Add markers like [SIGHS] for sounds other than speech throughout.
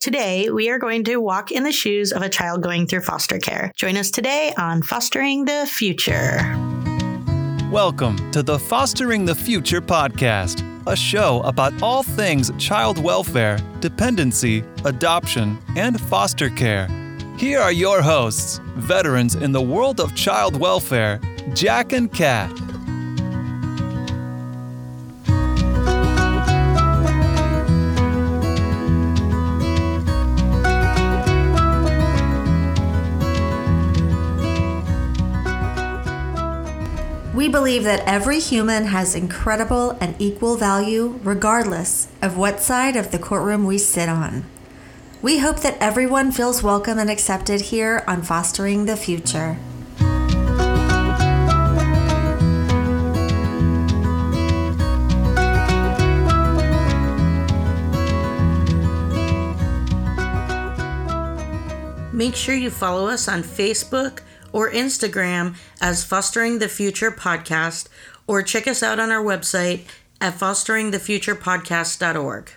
Today, we are going to walk in the shoes of a child going through foster care. Join us today on Fostering the Future. Welcome to the Fostering the Future podcast, a show about all things child welfare, dependency, adoption, and foster care. Here are your hosts, veterans in the world of child welfare, Jack and Kat. We believe that every human has incredible and equal value regardless of what side of the courtroom we sit on. We hope that everyone feels welcome and accepted here on Fostering the Future. Make sure you follow us on Facebook or Instagram as Fostering the Future Podcast, or check us out on our website at fosteringthefuturepodcast.org.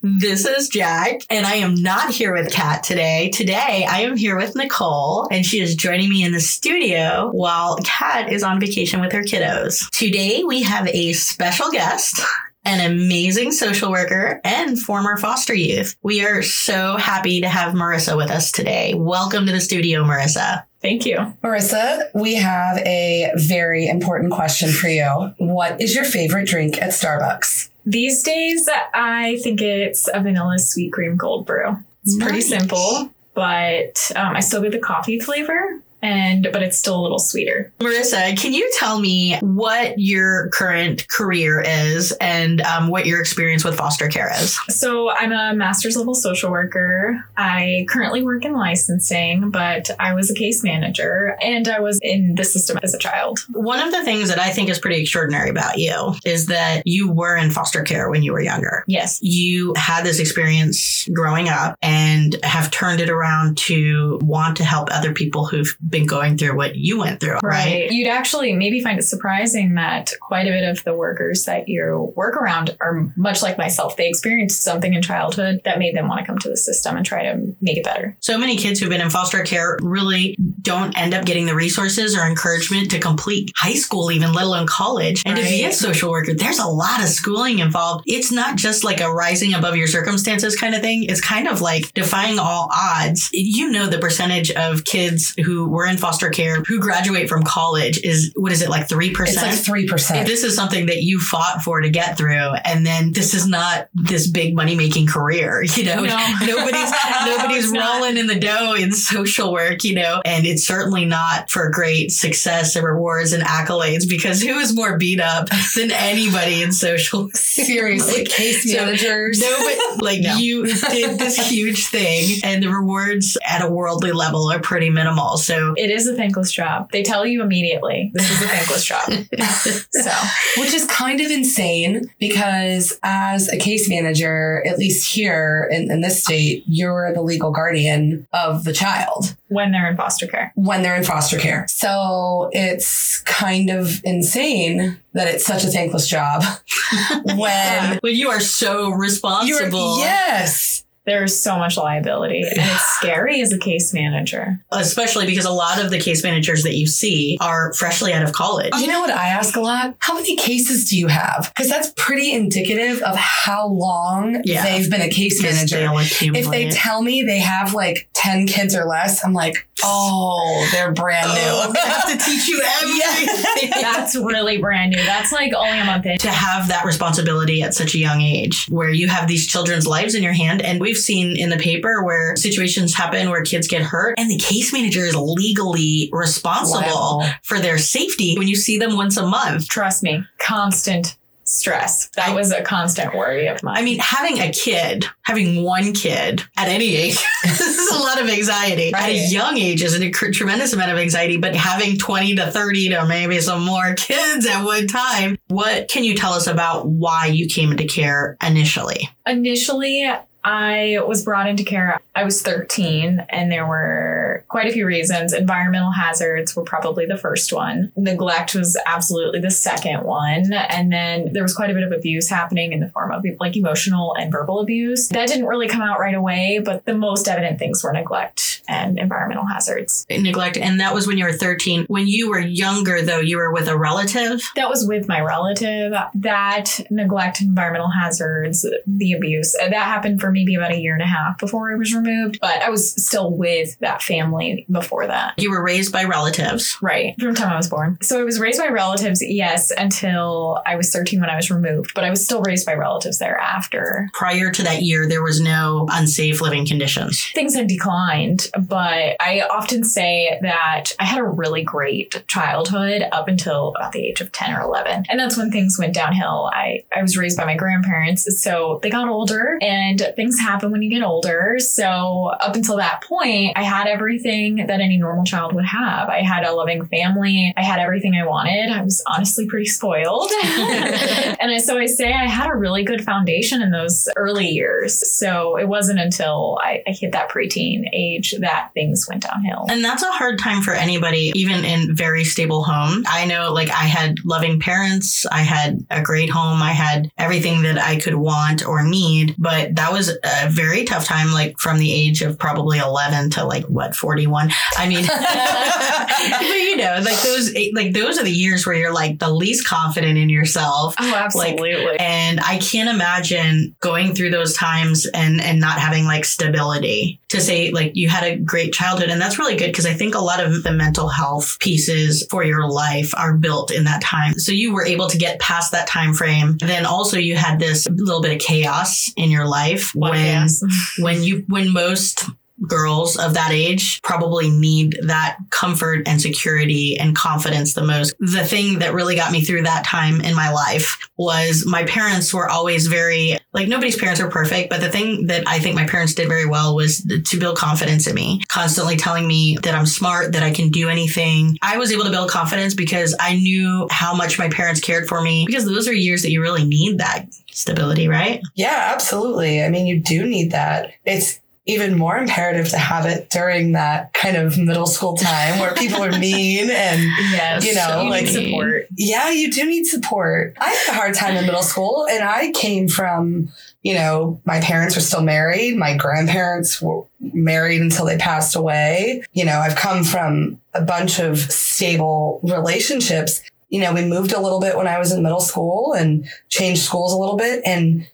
This is Jack, and I am not here with Kat today. Today, I am here with Nicole, and she is joining me in the studio while Kat is on vacation with her kiddos. Today, we have a special guest an amazing social worker and former foster youth. We are so happy to have Marissa with us today. Welcome to the studio, Marissa. Thank you. Marissa, we have a very important question for you. What is your favorite drink at Starbucks? These days, I think it's a vanilla sweet cream cold brew. It's nice. pretty simple, but um, I still get the coffee flavor and but it's still a little sweeter. Marissa, can you tell me what your current career is and um, what your experience with foster care is? So I'm a master's level social worker. I currently work in licensing, but I was a case manager and I was in the system as a child. One of the things that I think is pretty extraordinary about you is that you were in foster care when you were younger. Yes. You had this experience growing up and have turned it around to want to help other people who've been going through what you went through, right? You'd actually maybe find it surprising that quite a bit of the workers that you work around are much like myself. They experienced something in childhood that made them want to come to the system and try to make it better. So many kids who've been in foster care really don't end up getting the resources or encouragement to complete high school, even let alone college. And right. to be a social worker, there's a lot of schooling involved. It's not just like a rising above your circumstances kind of thing. It's kind of like defying all odds. You know the percentage of kids who were in foster care who graduate from college is what is it like 3%? It's like 3%. This is something that you fought for to get through and then this is not this big money making career, [LAUGHS] you know. No. [LAUGHS] nobody's nobody's [LAUGHS] rolling in the dough in social work, you know, and it's certainly not for great success and rewards and accolades because who is more beat up than anybody in social seriously like, case managers. So, no, but like no. you did this huge thing and the rewards at a worldly level are pretty minimal. So it is a thankless job. They tell you immediately this is a thankless job. [LAUGHS] so, which is kind of insane because as a case manager, at least here in, in this state, you're the legal guardian of the child when they're in foster care. When they're in foster care. So it's kind of insane that it's such a thankless job [LAUGHS] when when you are so responsible. yes there's so much liability and it's scary as a case manager. Especially because a lot of the case managers that you see are freshly out of college. You know what I ask a lot? How many cases do you have? Because that's pretty indicative of how long yeah. they've been a case manager. If they tell me they have like 10 kids or less, I'm like, oh, they're brand new. Oh, I have to teach you [LAUGHS] everything. that's really brand new. That's like only a month in. To have that responsibility at such a young age where you have these children's lives in your hand and we've seen in the paper where situations happen where kids get hurt and the case manager is legally responsible wow. for their safety when you see them once a month. Trust me, constant stress. That was a constant worry of mine. I mean, having a kid, having one kid at any age, [LAUGHS] this is a lot of anxiety. Right. At a young age is a tremendous amount of anxiety, but having 20 to 30 to maybe some more [LAUGHS] kids at one time, what can you tell us about why you came into care initially? Initially, I was brought into care. I was 13, and there were quite a few reasons. Environmental hazards were probably the first one. Neglect was absolutely the second one. And then there was quite a bit of abuse happening in the form of like emotional and verbal abuse. That didn't really come out right away, but the most evident things were neglect and environmental hazards. Neglect. And that was when you were 13. When you were younger, though, you were with a relative? That was with my relative. That neglect, environmental hazards, the abuse, that happened for maybe about a year and a half before I was removed, but I was still with that family before that. You were raised by relatives? Right. From the time I was born. So I was raised by relatives, yes, until I was 13 when I was removed, but I was still raised by relatives thereafter. Prior to that year, there was no unsafe living conditions. Things had declined, but I often say that I had a really great childhood up until about the age of 10 or 11. And that's when things went downhill. I, I was raised by my grandparents, so they got older and things happen when you get older. So up until that point, I had everything that any normal child would have. I had a loving family. I had everything I wanted. I was honestly pretty spoiled. [LAUGHS] and so I say I had a really good foundation in those early years. So it wasn't until I, I hit that preteen age that things went downhill. And that's a hard time for anybody, even in very stable homes. I know like I had loving parents. I had a great home. I had everything that I could want or need, but that was a very tough time, like from the age of probably 11 to like what, 41. I mean, [LAUGHS] but you know, like those, like those are the years where you're like the least confident in yourself. Oh, absolutely. Like, and I can't imagine going through those times and, and not having like stability to say like you had a great childhood. And that's really good because I think a lot of the mental health pieces for your life are built in that time. So you were able to get past that time frame. Then also you had this little bit of chaos in your life when, [LAUGHS] when you, when most girls of that age probably need that comfort and security and confidence the most. The thing that really got me through that time in my life was my parents were always very, like, nobody's parents are perfect, but the thing that I think my parents did very well was to build confidence in me, constantly telling me that I'm smart, that I can do anything. I was able to build confidence because I knew how much my parents cared for me because those are years that you really need that stability, right? Yeah, absolutely. I mean, you do need that. It's even more imperative to have it during that kind of middle school time where people are [LAUGHS] mean and yes, you know you like support. Yeah, you do need support. I had a hard time in middle school and I came from, you know, my parents were still married, my grandparents were married until they passed away. You know, I've come from a bunch of stable relationships. You know, we moved a little bit when I was in middle school and changed schools a little bit and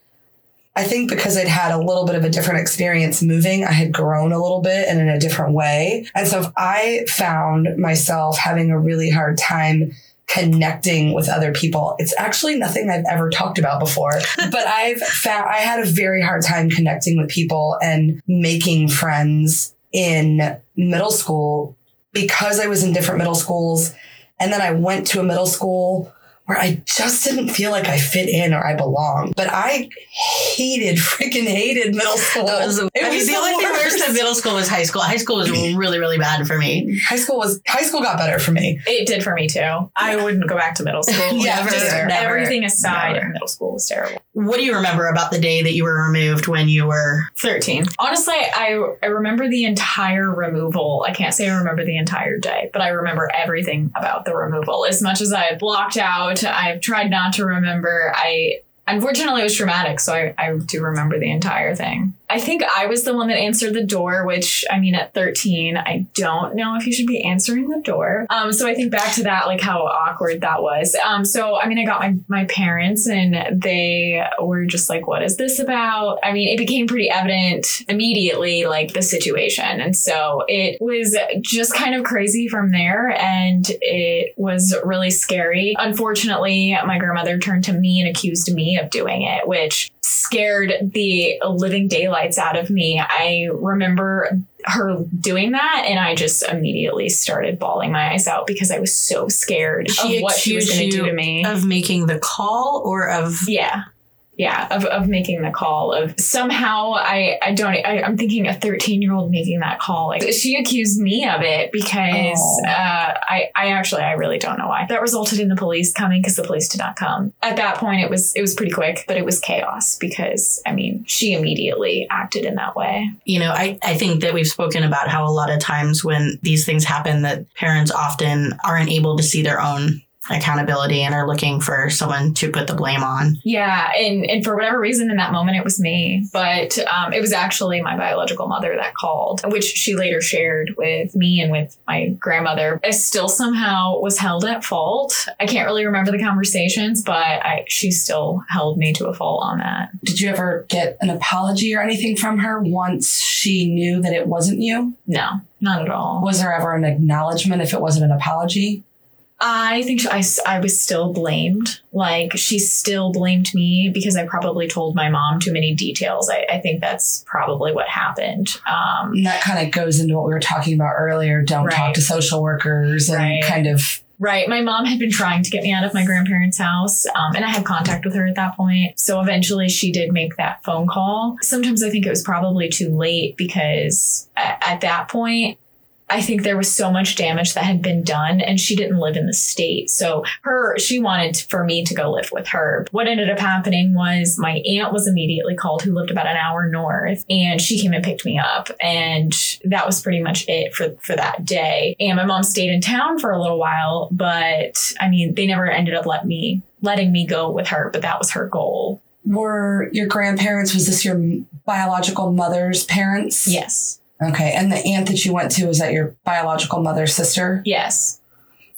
I think because I'd had a little bit of a different experience moving, I had grown a little bit and in a different way. And so if I found myself having a really hard time connecting with other people. It's actually nothing I've ever talked about before, [LAUGHS] but I've found I had a very hard time connecting with people and making friends in middle school because I was in different middle schools. And then I went to a middle school where I just didn't feel like I fit in or I belonged. But I hated, freaking hated middle school. Was, it I mean, the, the only thing worse than middle school was high school. High school was [CLEARS THROAT] really, really bad for me. High school was high school got better for me. It did for me too. I wouldn't go back to middle school. [LAUGHS] yeah, never, just never, everything aside, never. middle school was terrible. What do you remember about the day that you were removed when you were 13? Honestly, I I remember the entire removal. I can't say I remember the entire day, but I remember everything about the removal. As much as I blocked out I've tried not to remember. I unfortunately it was traumatic, so I, I do remember the entire thing. I think I was the one that answered the door, which I mean, at 13, I don't know if you should be answering the door. Um, so I think back to that, like how awkward that was. Um, so I mean, I got my, my parents and they were just like, what is this about? I mean, it became pretty evident immediately, like the situation. And so it was just kind of crazy from there. And it was really scary. Unfortunately, my grandmother turned to me and accused me of doing it, which scared the living daylights out of me. I remember her doing that and I just immediately started bawling my eyes out because I was so scared she of what she was going to do to me. Of making the call or of Yeah. Yeah of, of making the call of somehow i i don't I, am thinking a 13 year old making that call. Like she accused me of it because oh. uh, i i actually i really don't know why. That resulted in the police coming because the police did not come. At that point it was it was pretty quick but it was chaos because i mean she immediately acted in that way. You know i i think that we've spoken about how a lot of times when these things happen that parents often aren't able to see their own accountability and are looking for someone to put the blame on. Yeah, and and for whatever reason in that moment it was me, but um, it was actually my biological mother that called, which she later shared with me and with my grandmother. I still somehow was held at fault. I can't really remember the conversations, but I she still held me to a fault on that. Did you ever get an apology or anything from her once she knew that it wasn't you? No, not at all. Was there ever an acknowledgement if it wasn't an apology? I think I, I was still blamed. Like, she still blamed me because I probably told my mom too many details. I, I think that's probably what happened. Um, and that kind of goes into what we were talking about earlier don't right. talk to social workers and right. kind of. Right. My mom had been trying to get me out of my grandparents' house, um, and I had contact with her at that point. So eventually she did make that phone call. Sometimes I think it was probably too late because at, at that point, I think there was so much damage that had been done and she didn't live in the state. So her, she wanted for me to go live with her. What ended up happening was my aunt was immediately called who lived about an hour north and she came and picked me up. And that was pretty much it for, for that day. And my mom stayed in town for a little while, but I mean, they never ended up let me, letting me go with her, but that was her goal. Were your grandparents, was this your biological mother's parents? Yes. Okay. And the aunt that you went to, was that your biological mother's sister? Yes.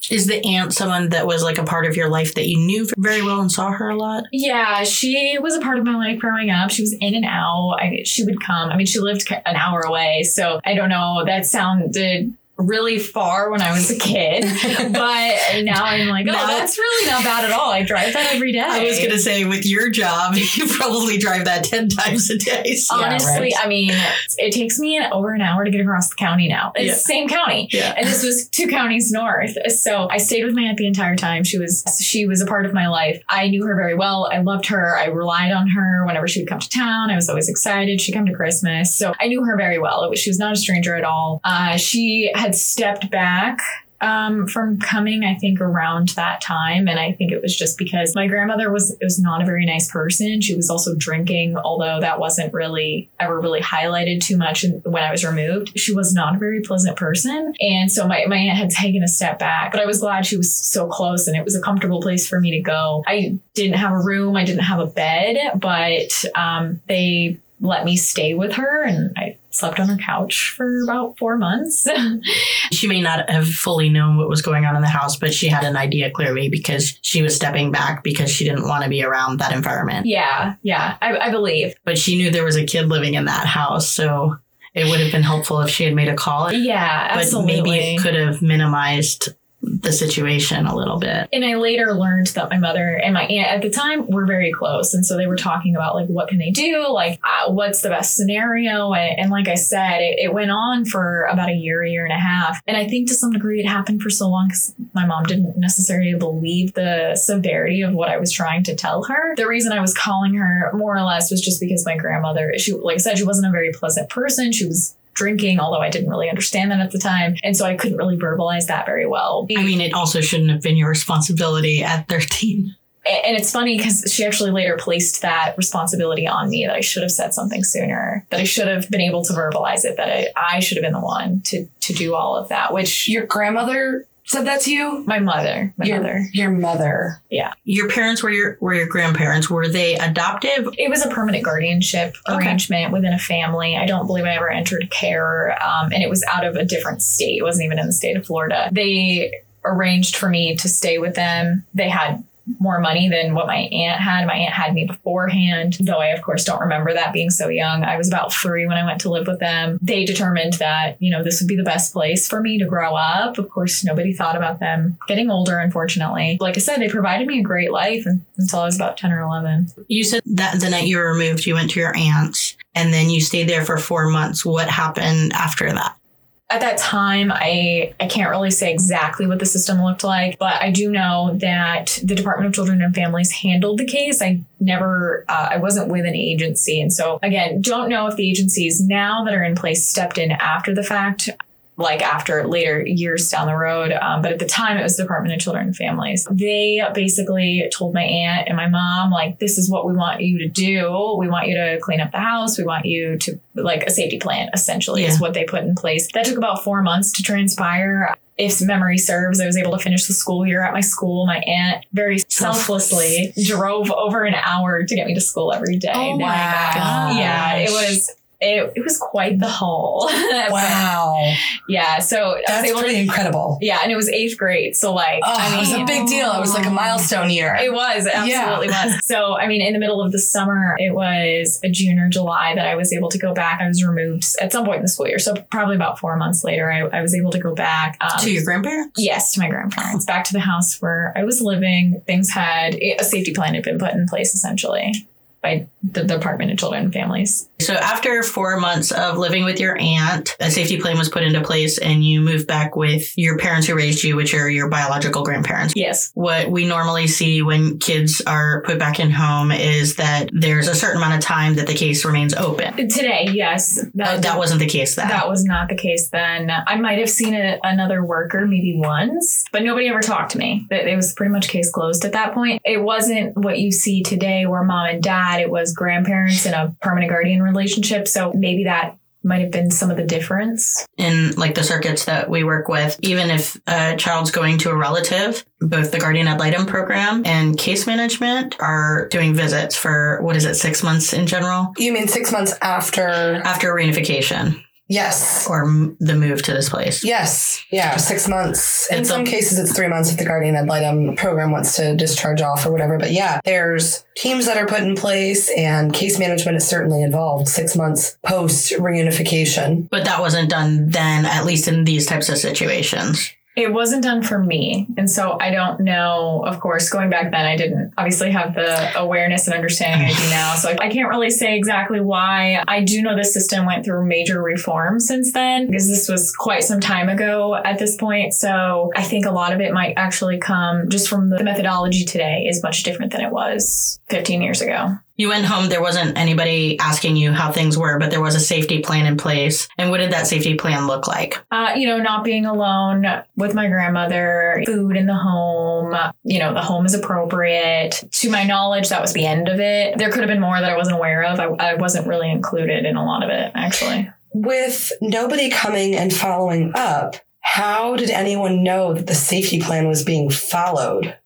Is the aunt someone that was like a part of your life that you knew very well and saw her a lot? Yeah, she was a part of my life growing up. She was in and out. I, she would come. I mean, she lived an hour away. So I don't know. That sounded really far when I was a kid, [LAUGHS] but now I'm like, oh, that's really not bad at all. I drive that every day. I was gonna say, with your job, [LAUGHS] you probably drive that ten times a day. [LAUGHS] So. Honestly, yeah, right? I mean, it takes me an, over an hour to get across the county now. It's yeah. the same county, yeah. and this was two counties north. So I stayed with my aunt the entire time. She was she was a part of my life. I knew her very well. I loved her. I relied on her whenever she would come to town. I was always excited. She'd come to Christmas, so I knew her very well. It was, she was not a stranger at all. Uh, she had had stepped back um, from coming, I think, around that time. And I think it was just because my grandmother was was not a very nice person. She was also drinking, although that wasn't really ever really highlighted too much when I was removed. She was not a very pleasant person. And so my, my aunt had taken a step back, but I was glad she was so close and it was a comfortable place for me to go. I didn't have a room, I didn't have a bed, but um, they let me stay with her and I slept on her couch for about four months. [LAUGHS] she may not have fully known what was going on in the house, but she had an idea clearly because she was stepping back because she didn't want to be around that environment. Yeah, yeah, I, I believe. But she knew there was a kid living in that house, so it would have been helpful if she had made a call. Yeah, absolutely. But maybe it could have minimized the situation a little bit. And I later learned that my mother and my aunt at the time were very close. And so they were talking about like, what can they do? Like, uh, what's the best scenario? And, and like I said, it, it, went on for about a year, year and a half. And I think to some degree it happened for so long because my mom didn't necessarily believe the severity of what I was trying to tell her. The reason I was calling her more or less was just because my grandmother, she, like I said, she wasn't a very pleasant person. She was drinking, although I didn't really understand that at the time. And so I couldn't really verbalize that very well. I mean, it also shouldn't have been your responsibility at 13 and it's funny because she actually later placed that responsibility on me that I should have said something sooner, that I should have been able to verbalize it, that I, I should have been the one to to do all of that. Which your grandmother said that to you? My mother. My your, mother. Your mother. Yeah. Your parents were your were your grandparents. Were they adoptive? It was a permanent guardianship okay. arrangement within a family. I don't believe I ever entered care, um, and it was out of a different state. It wasn't even in the state of Florida. They arranged for me to stay with them. They had more money than what my aunt had. My aunt had me beforehand, though I, of course, don't remember that being so young. I was about three when I went to live with them. They determined that, you know, this would be the best place for me to grow up. Of course, nobody thought about them getting older, unfortunately. Like I said, they provided me a great life until I was about 10 or 11. You said that the night you were removed, you went to your aunt's and then you stayed there for four months. What happened after that? At that time i i can't really say exactly what the system looked like but i do know that the department of children and families handled the case. I never uh, i wasn't with an agency. And so again don't know if the agencies now that are in place stepped in after the fact like after later years down the road. Um, but at the time, it was the Department of Children and Families. They basically told my aunt and my mom, like, this is what we want you to do. We want you to clean up the house. We want you to, like, a safety plan, essentially, yeah. is what they put in place. That took about four months to transpire if memory serves, I was able to finish the school year at my school. My aunt very selflessly drove over an hour to get me to school every day. Oh my wow. Yeah, it was it, it was quite the haul. [LAUGHS] wow. yeah. So that's pretty to, incredible. Yeah. And it was eighth grade. So like, oh, I mean, it was a big deal. It was like a milestone year. It was. It absolutely yeah. was. [LAUGHS] So, I mean, in the middle of the summer, it was a June or July that I was able to go back. I was removed at some point in the school year. So probably about four months later, I, I was able to go back. Um, to your grandparents? Yes, to my grandparents. Back to the house where I was living. Things had, a safety plan had been put in place essentially by the Department of Children and Families. So after four months of living with your aunt, a safety plan was put into place and you moved back with your parents who raised you, which are your biological grandparents. Yes. What we normally see when kids are put back in home is that there's a certain amount of time that the case remains open. Today, yes. That, uh, that wasn't the case then. That was not the case then. I might have seen a, another worker maybe once, but nobody ever talked to me. It was pretty much case closed at that point. It wasn't what you see today where mom and dad, it was grandparents in a permanent guardian relationship. So maybe that might have been some of the difference. In like the circuits that we work with, even if a child's going to a relative, both the guardian ad litem program and case management are doing visits for what is it, six months in general? You mean six months after after reunification? Yes. Or m- the move to this place. Yes. Yeah. Six months. In some cases, it's three months if the guardian ad litem program wants to discharge off or whatever. But yeah, there's teams that are put in place and case management is certainly involved six months post reunification. But that wasn't done then, at least in these types of situations. It wasn't done for me. And so I don't know, of course, going back then, I didn't obviously have the awareness and understanding I do [SIGHS] now. So I can't really say exactly why. I do know the system went through major reform since then because this was quite some time ago at this point. So I think a lot of it might actually come just from the methodology today is much different than it was 15 years ago. You went home, there wasn't anybody asking you how things were, but there was a safety plan in place. And what did that safety plan look like? Uh, you know, not being alone with my grandmother, food in the home, you know, the home is appropriate. To my knowledge, that was the end of it. There could have been more that I wasn't aware of. I, I wasn't really included in a lot of it, actually. With nobody coming and following up, how did anyone know that the safety plan was being followed?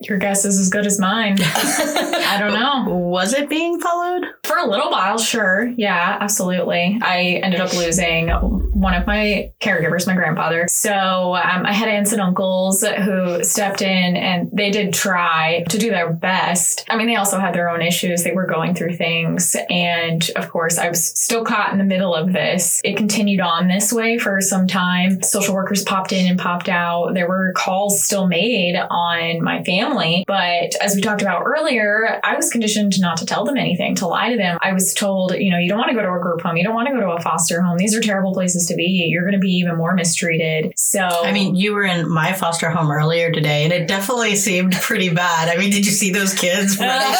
Your guess is as good as mine. [LAUGHS] I don't know. Was it being followed? For a little while, sure. Yeah, absolutely. I ended up losing one of my caregivers, my grandfather. So um, I had aunts and uncles who stepped in and they did try to do their best. I mean, they also had their own issues. They were going through things. And of course, I was still caught in the middle of this. It continued on this way for some time. Social workers popped in and popped out. There were calls still made on my family. But as we talked about earlier, I was conditioned not to tell them anything, to lie to them. I was told, you know, you don't want to go to a group home. You don't want to go to a foster home. These are terrible places to be, you're going to be even more mistreated. So, I mean, you were in my foster home earlier today, and it definitely seemed [LAUGHS] pretty bad. I mean, did you see those kids [LAUGHS] running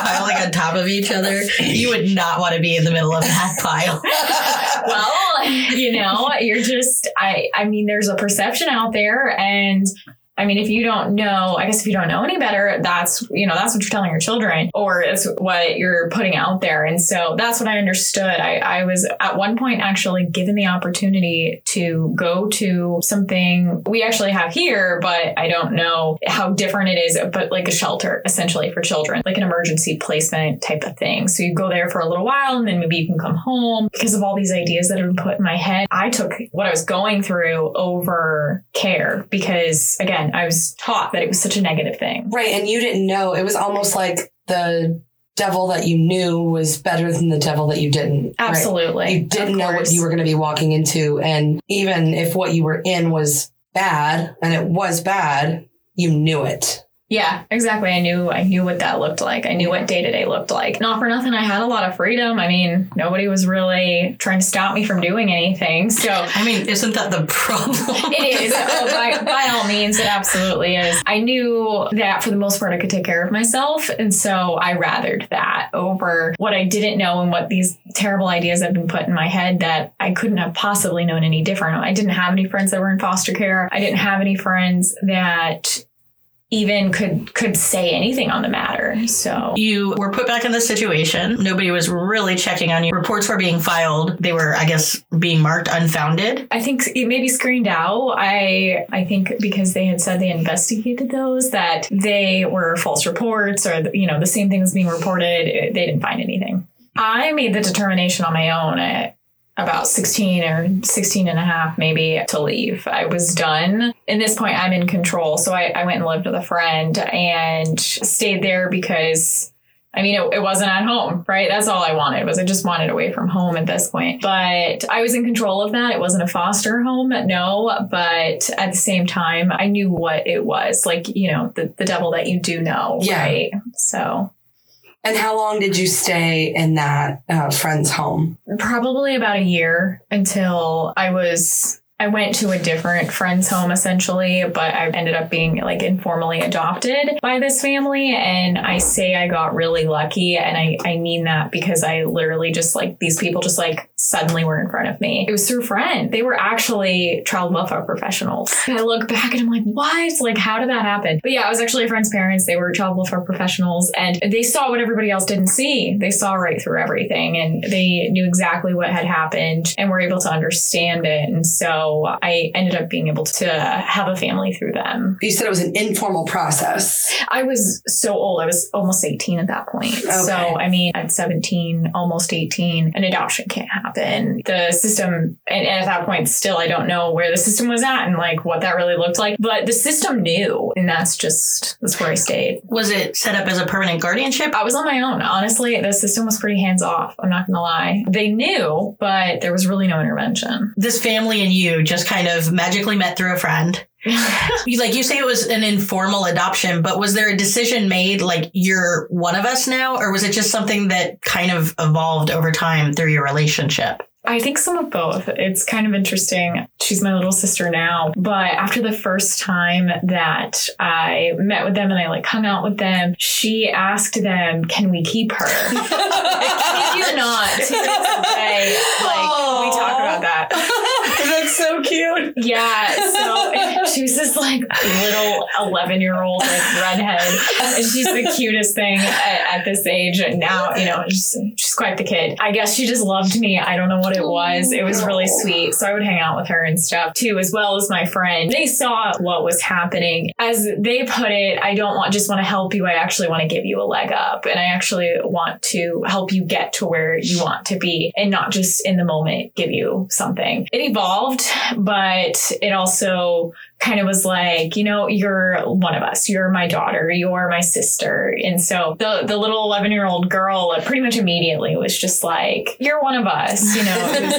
piling on top of each other? You would not want to be in the middle of that pile. [LAUGHS] well, you know, you're just, I, I mean, there's a perception out there, and I mean, if you don't know, I guess if you don't know any better, that's, you know, that's what you're telling your children or it's what you're putting out there. And so that's what I understood. I, I was at one point actually given the opportunity to go to something we actually have here, but I don't know how different it is, but like a shelter essentially for children, like an emergency placement type of thing. So you go there for a little while and then maybe you can come home because of all these ideas that have been put in my head. I took what I was going through over care because again, I was taught that it was such a negative thing. Right. And you didn't know. It was almost like the devil that you knew was better than the devil that you didn't. Absolutely. Right? You didn't know what you were going to be walking into. And even if what you were in was bad and it was bad, you knew it. Yeah, exactly. I knew I knew what that looked like. I knew what day to day looked like. Not for nothing, I had a lot of freedom. I mean, nobody was really trying to stop me from doing anything. [LAUGHS] So I mean, isn't that the [LAUGHS] problem? it is. Oh, by, by all means, it absolutely is. I knew that for the most part I could take care of myself. And so I rathered that over what I didn't know and what these terrible ideas have been put in my head that I couldn't have possibly known any different. I didn't have any friends that were in foster care. I didn't have any friends that even could could say anything on the matter. So you were put back in the situation. Nobody was really checking on you. Reports were being filed. They were, I guess, being marked unfounded. I think it may be screened out. I I think because they had said they investigated those that they were false reports or you know the same thing was being reported. They didn't find anything. I made the determination on my own. I, about 16 or 16 and a half maybe to leave. I was done. In this point, I'm in control. So I, I went and lived with a friend and stayed there because I mean, it, it, wasn't at home, right? That's all I wanted was I just wanted away from home at this point. But I was in control of that. It wasn't a foster home, no. But at the same time, I knew what it was. Like, you know, the, the devil that you do know, yeah. right? So and how long did you stay in that uh, friend's home? Probably about a year until I was I went to a different friend's home essentially, but I ended up being like informally adopted by this family. And I say I got really lucky. And I, I mean that because I literally just like these people just like suddenly were in front of me. It was through friend. They were actually child welfare professionals. And I look back and I'm like, what? Like, how did that happen? But yeah, I was actually a friend's parents. They were child welfare professionals and they saw what everybody else didn't see. They saw right through everything and they knew exactly what had happened and were able to understand it. And so I ended up being able to have a family through them. You said it was an informal process. I was so old. I was almost 18 at that point. Okay. So, I mean, at 17, almost 18, an adoption can't happen. The system, and, and at that point, still, I don't know where the system was at and like what that really looked like, but the system knew. And that's just, that's where I stayed. Was it set up as a permanent guardianship? I was on my own. Honestly, the system was pretty hands off. I'm not going to lie. They knew, but there was really no intervention. This family and you just kind of magically met through a friend. [LAUGHS] like you say it was an informal adoption, but was there a decision made like you're one of us now, or was it just something that kind of evolved over time through your relationship? I think some of both. It's kind of interesting. She's my little sister now, but after the first time that I met with them and I like hung out with them, she asked them, "Can we keep her?" [LAUGHS] I kid you not. To this day, like Aww. we talk about that. [LAUGHS] So cute. Yeah. So [LAUGHS] she was this like little 11 year old like redhead. And she's the cutest thing at, at this age. And now, you know, she's, she's quite the kid. I guess she just loved me. I don't know what it was. It was really sweet. So I would hang out with her and stuff too, as well as my friend. They saw what was happening. As they put it, I don't want just want to help you. I actually want to give you a leg up. And I actually want to help you get to where you want to be and not just in the moment give you something. It evolved, but it also kind of was like, you know, you're one of us. You're my daughter. You're my sister. And so the the little 11 year old girl pretty much immediately was just like, you're one of us. You know, [LAUGHS] it was,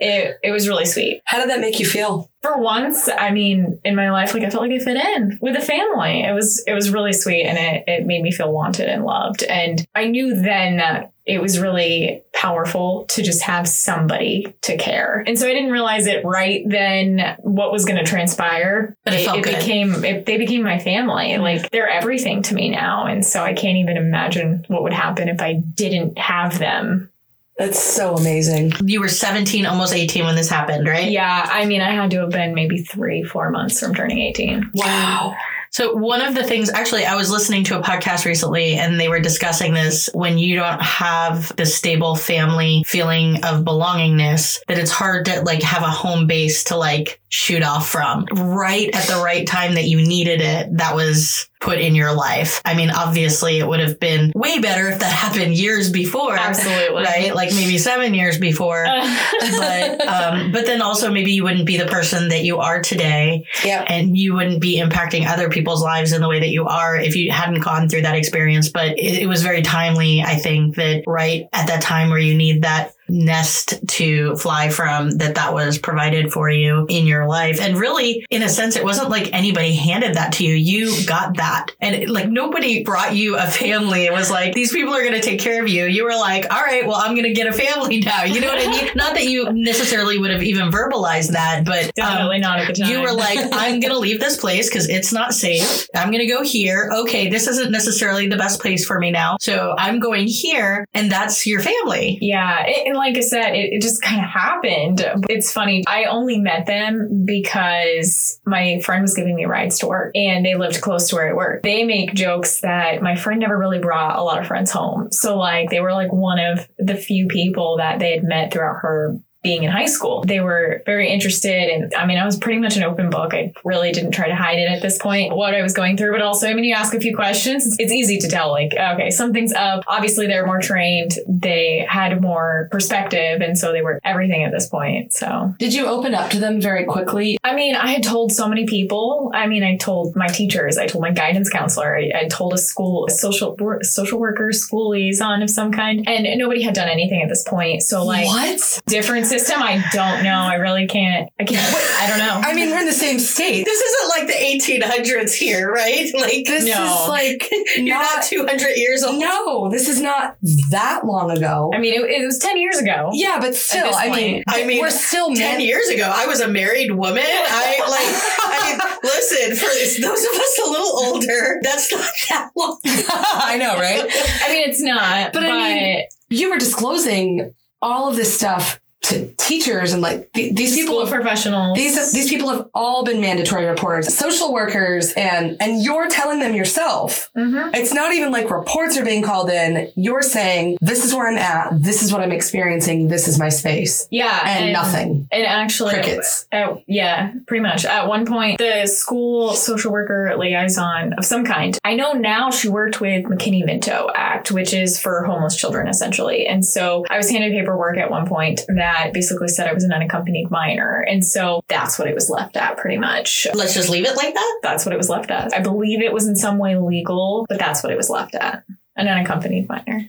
it, it was really sweet. How did that make you feel? For once, I mean, in my life, like I felt like I fit in with the family. It was it was really sweet, and it it made me feel wanted and loved. And I knew then that it was really powerful to just have somebody to care. And so I didn't realize it right then what was going to transpire. But it, it, it became, it, they became my family. Like they're everything to me now. And so I can't even imagine what would happen if I didn't have them. That's so amazing. You were 17, almost 18 when this happened, right? Yeah. I mean, I had to have been maybe three, four months from turning 18. Wow. So one of the things, actually, I was listening to a podcast recently and they were discussing this when you don't have the stable family feeling of belongingness, that it's hard to like have a home base to like shoot off from right at the right time that you needed it. That was put in your life. I mean, obviously it would have been way better if that happened years before. Absolutely. Right? Like maybe seven years before. but um, but then also maybe you wouldn't be the person that you are today. Yeah. And you wouldn't be impacting other people's lives in the way that you are if you hadn't gone through that experience. But it, it was very timely, I think, that right at that time where you need that nest to fly from that that was provided for you in your life. And really, in a sense, it wasn't like anybody handed that to you. You got that. And it, like nobody brought you a family. It was like, these people are going to take care of you. You were like, all right, well, I'm going to get a family [LAUGHS] now. You know what I mean? not that you necessarily would have even verbalized that, but definitely um, not at the time. You were [LAUGHS] like, I'm going to leave this place because it's not safe. I'm going to go here. Okay, this isn't necessarily the best place for me now. So I'm going here. And that's your family. Yeah. It, like I said, it, it just kind of happened. It's funny. I only met them because my friend was giving me rides to work and they lived close to where I work. They make jokes that my friend never really brought a lot of friends home. So like they were like one of the few people that they had met throughout her being in high school. They were very interested. And I mean, I was pretty much an open book. I really didn't try to hide it at this point, what I was going through. But also, I mean, you ask a few questions, it's easy to tell, like, okay, something's up. Obviously, they're more trained. They had more perspective. And so they were everything at this point. So, did you open up to them very quickly? I mean, I had told so many people. I mean, I told my teachers, I told my guidance counselor, I, I told a school, a social, social worker, school liaison of some kind. And nobody had done anything at this point. So, like, what? Different system, I don't know. I really can't. I can't. I don't know. I mean, we're in the same state. This isn't like the 1800s here, right? [LAUGHS] Like this no. is like [LAUGHS] you're not, not 200 years old. No, this is not that long ago. I mean, it, it was 10 years ago. Yeah, but still, I mean, I mean, we're still 10 man- years ago. I was a married woman. I like. I [LAUGHS] listen for those of us a little older. That's not that long. I know, right? I mean, it's not. But, but I mean, you were disclosing all of this stuff to teachers and like th- these people School professionals. these these people have all been mandatory reporters social workers and and you're telling them yourself. Mm-hmm. it's not even like reports are being called in. You're saying this is where i'm at. This is what i'm experiencing. This is my space. Yeah and, and nothing. and actually crickets. uh, yeah pretty much. At one point the school social worker liaison of some kind i know now she worked with mckinney-vento act which is for homeless children essentially. And so i was handed paperwork at one point that that basically said I was an unaccompanied minor. And so that's what it was left at pretty much. Let's just leave it like that? That's what it was left at. I believe it was in some way legal, but that's what it was left at. An unaccompanied minor.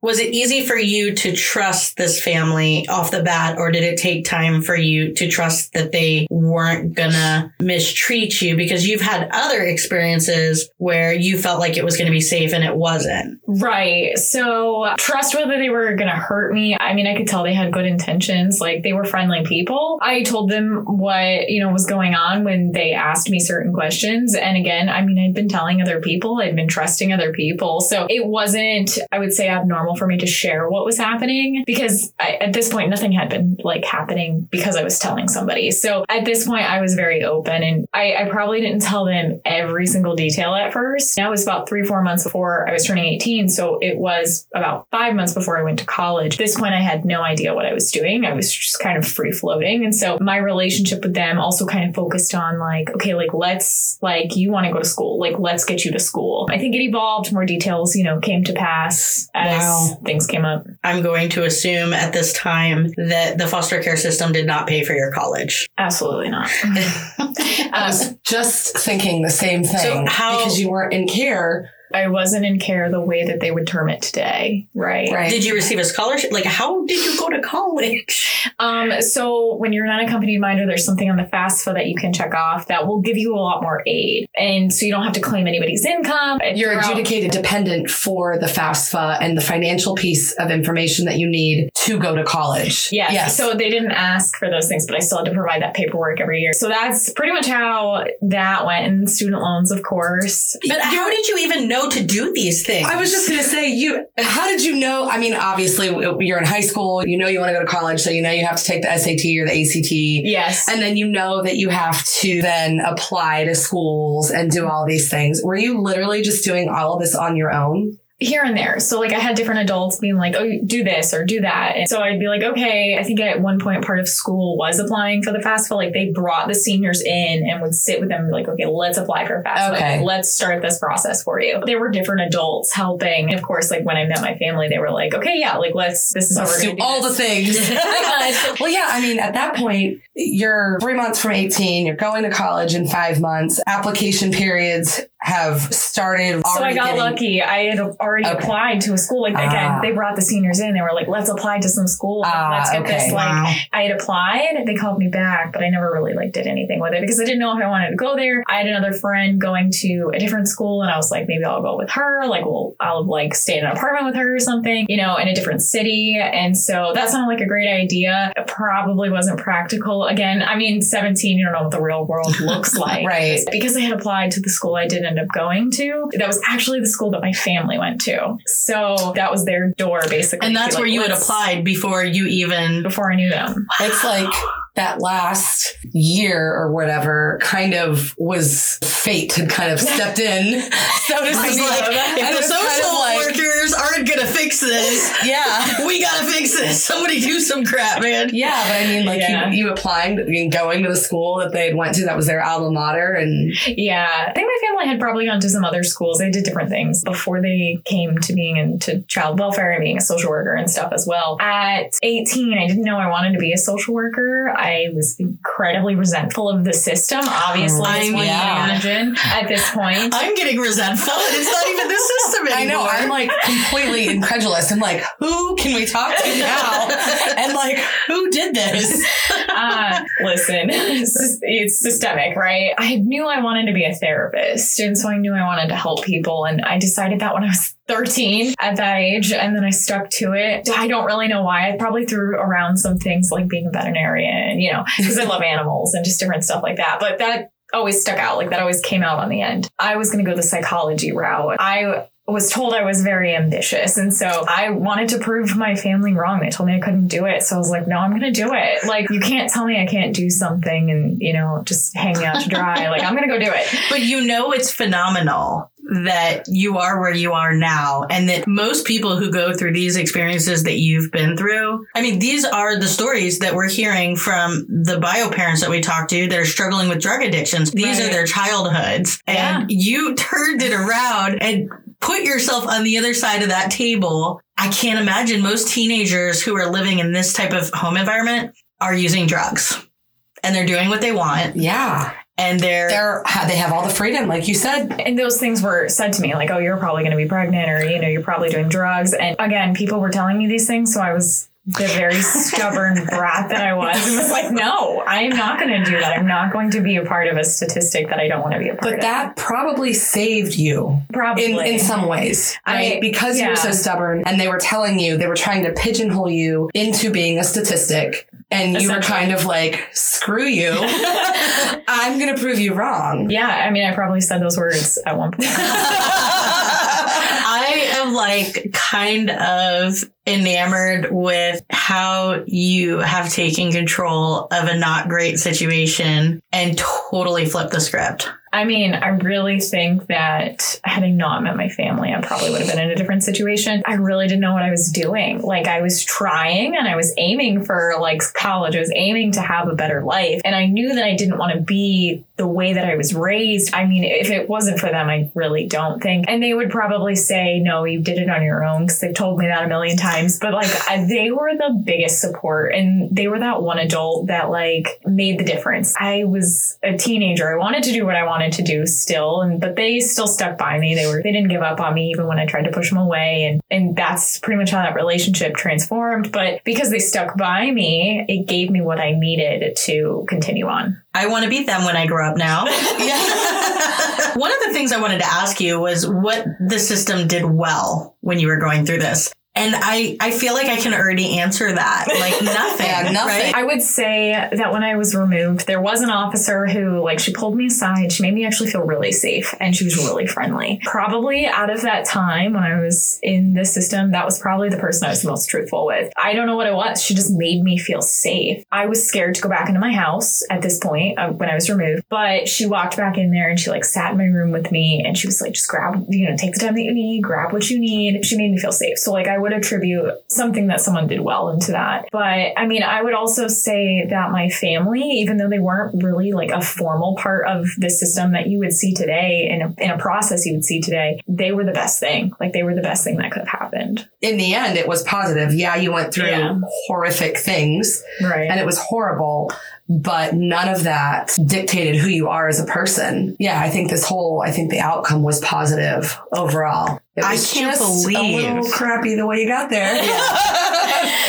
Was it easy for you to trust this family off the bat, or did it take time for you to trust that they weren't gonna mistreat you? Because you've had other experiences where you felt like it was gonna be safe and it wasn't. Right. So, trust whether they were gonna hurt me. I mean, I could tell they had good intentions. Like, they were friendly people. I told them what, you know, was going on when they asked me certain questions. And again, I mean, I'd been telling other people, I'd been trusting other people. So, it wasn't, I would say, abnormal normal for me to share what was happening because I, at this point, nothing had been like happening because I was telling somebody. So at this point, I was very open and I, I probably didn't tell them every single detail at first. That was about three, four months before I was turning 18. So it was about five months before I went to college. At this point, I had no idea what I was doing. I was just kind of free floating. And so my relationship with them also kind of focused on like, okay, like let's, like, you want to go to school, like, let's get you to school. I think it evolved, more details, you know, came to pass as wow things came up. I'm going to assume at this time that the foster care system did not pay for your college. Absolutely not. [LAUGHS] I was just thinking the same thing. So how, because you weren't in care I wasn't in care the way that they would term it today, right? Right. Did you receive a scholarship? Like, how did you go to college? Um, so when you're an unaccompanied minor, there's something on the FAFSA that you can check off that will give you a lot more aid, and so you don't have to claim anybody's income. You're adjudicated dependent for the FAFSA and the financial piece of information that you need to go to college. Yes. yes. So they didn't ask for those things, but I still had to provide that paperwork every year. So that's pretty much how that went. And student loans, of course. But how did you even know? Know to do these things. I was just going to say, you, how did you know? I mean, obviously you're in high school, you know, you want to go to college. So you know, you have to take the SAT or the ACT. Yes. And then you know that you have to then apply to schools and do all these things. Were you literally just doing all of this on your own? Here and there. So like I had different adults being like, "Oh, do this or do that," and so I'd be like, "Okay." I think at one point part of school was applying for the FAFSA. Like they brought the seniors in and would sit with them, like, "Okay, let's apply for FAFSA. Okay. let's start this process for you." There were different adults helping. And of course, like when I met my family, they were like, "Okay, yeah, like let's. This is let's how we're do, do all this. the things." [LAUGHS] well, yeah. I mean, at that point, you're three months from 18. You're going to college in five months. Application periods have started. So I got lucky. I had already okay. applied to a school. Like again, ah. they brought the seniors in. They were like, let's apply to some school. Ah, let's get okay. this. Like wow. I had applied. They called me back, but I never really like did anything with it because I didn't know if I wanted to go there. I had another friend going to a different school, and I was like, maybe I'll go with her. Like, well, I'll like stay in an apartment with her or something, you know, in a different city. And so that sounded like a great idea. It probably wasn't practical. Again, I mean, 17, you don't know what the real world looks [LAUGHS] like. right. Because I had applied to the school I did end up going to, that was actually the school that my family went to. So that was their door basically. And that's where like, you had applied before you even. Before I knew them. It's like that last year or whatever kind of was fate had kind of stepped [LAUGHS] in. so to speak. Like, if the social kind of like, workers aren't gonna fix this, yeah, we gotta fix this. Somebody do some crap, man. Yeah, but I mean, like yeah. you, you applying, and going to the school that they went to that was their alma mater, and yeah, I think my family had probably gone to some other schools. They did different things before they came to being into child welfare and being a social worker and stuff as well. At 18, I didn't know I wanted to be a social worker. I was incredibly resentful of the system. Obviously, I mean, yeah. imagine at this point. I'm getting resentful. and It's not even the system anymore. [LAUGHS] I know. I'm like completely incredulous. I'm like, who can we talk to now? [LAUGHS] and like, who did this? [LAUGHS] Uh, listen, it's, it's systemic, right? I knew I wanted to be a therapist, and so I knew I wanted to help people, and I decided that when I was 13 at that age and then I stuck to it. I don't really know why. I probably threw around some things like being a veterinarian, you know, because I love animals and just different stuff like that. But that always stuck out. Like that always came out on the end. I was going to go the psychology route. I was told I was very ambitious. And so I wanted to prove my family wrong. They told me I couldn't do it. So I was like, no, I'm going to do it. Like, you can't tell me I can't do something and, you know, just hang me out to dry. like, I'm going to go do it. But you know, it's phenomenal that you are where you are now and that most people who go through these experiences that you've been through i mean these are the stories that we're hearing from the bio parents that we talk to that are struggling with drug addictions these right. are their childhoods and yeah. you [LAUGHS] turned it around and put yourself on the other side of that table i can't imagine most teenagers who are living in this type of home environment are using drugs and they're doing what they want. Yeah and they're they're they have all the freedom like you said. And those things were said to me like oh you're probably going to be pregnant or you know you're probably doing drugs. And again people were telling me these things so i was the very stubborn brat that I was and was like, no, I am not going to do that. I'm not going to be a part of a statistic that I don't want to be a part but of. But that probably saved you. Probably. In, in some ways. Right? I, because yeah. you were so stubborn and they were telling you, they were trying to pigeonhole you into being a statistic and you were kind of like, screw you. [LAUGHS] I'm going to prove you wrong. Yeah. I mean, I probably said those words at one point. [LAUGHS] I am like kind of enamored with how you have taken control of a not great situation and totally flipped the script. I mean, I really think that had I not met my family, I probably would have been in a different situation. I really didn't know what I was doing. Like I was trying and I was aiming for like college. I was aiming to have a better life. And I knew that I didn't want to be the way that I was raised. I mean, if it wasn't for them, I really don't think. And they would probably say, no, you did it on your own because they've told me that a million times. But like they were the biggest support and they were that one adult that like made the difference. I was a teenager. I wanted to do what I wanted to do still, and but they still stuck by me. They were they didn't give up on me even when I tried to push them away, and and that's pretty much how that relationship transformed. But because they stuck by me, it gave me what I needed to continue on. I want to beat them when I grow up now. [LAUGHS] [LAUGHS] One of the things I wanted to ask you was what the system did well when you were going through this. And I, I feel like I can already answer that. Like [LAUGHS] nothing. yeah, nothing. Right? I would say that when I was removed, there was an officer who, like, she pulled me aside. She made me actually feel really safe and she was really friendly. Probably out of that time when I was in the system, that was probably the person I was most truthful with. I don't know what it was. She just made me feel safe. I was scared to go back into my house at this point uh, when I was removed, but she walked back in there and she, like, sat in my room with me and she was like, just grab, you know, take the time that you need, grab what you need. She made me feel safe. So, like, I would would attribute something that someone did well into that. But I mean, I would also say that my family, even though they weren't really like a formal part of the system that you would see today in a, in a process you would see today, they were the best thing. Like they were the best thing that could have happened. In the end, it was positive. Yeah, you went through yeah. horrific things. Right. And it was horrible but none of that dictated who you are as a person. Yeah, I think this whole, I think the outcome was positive overall. I can't believe a little crappy the way you got there. Yeah.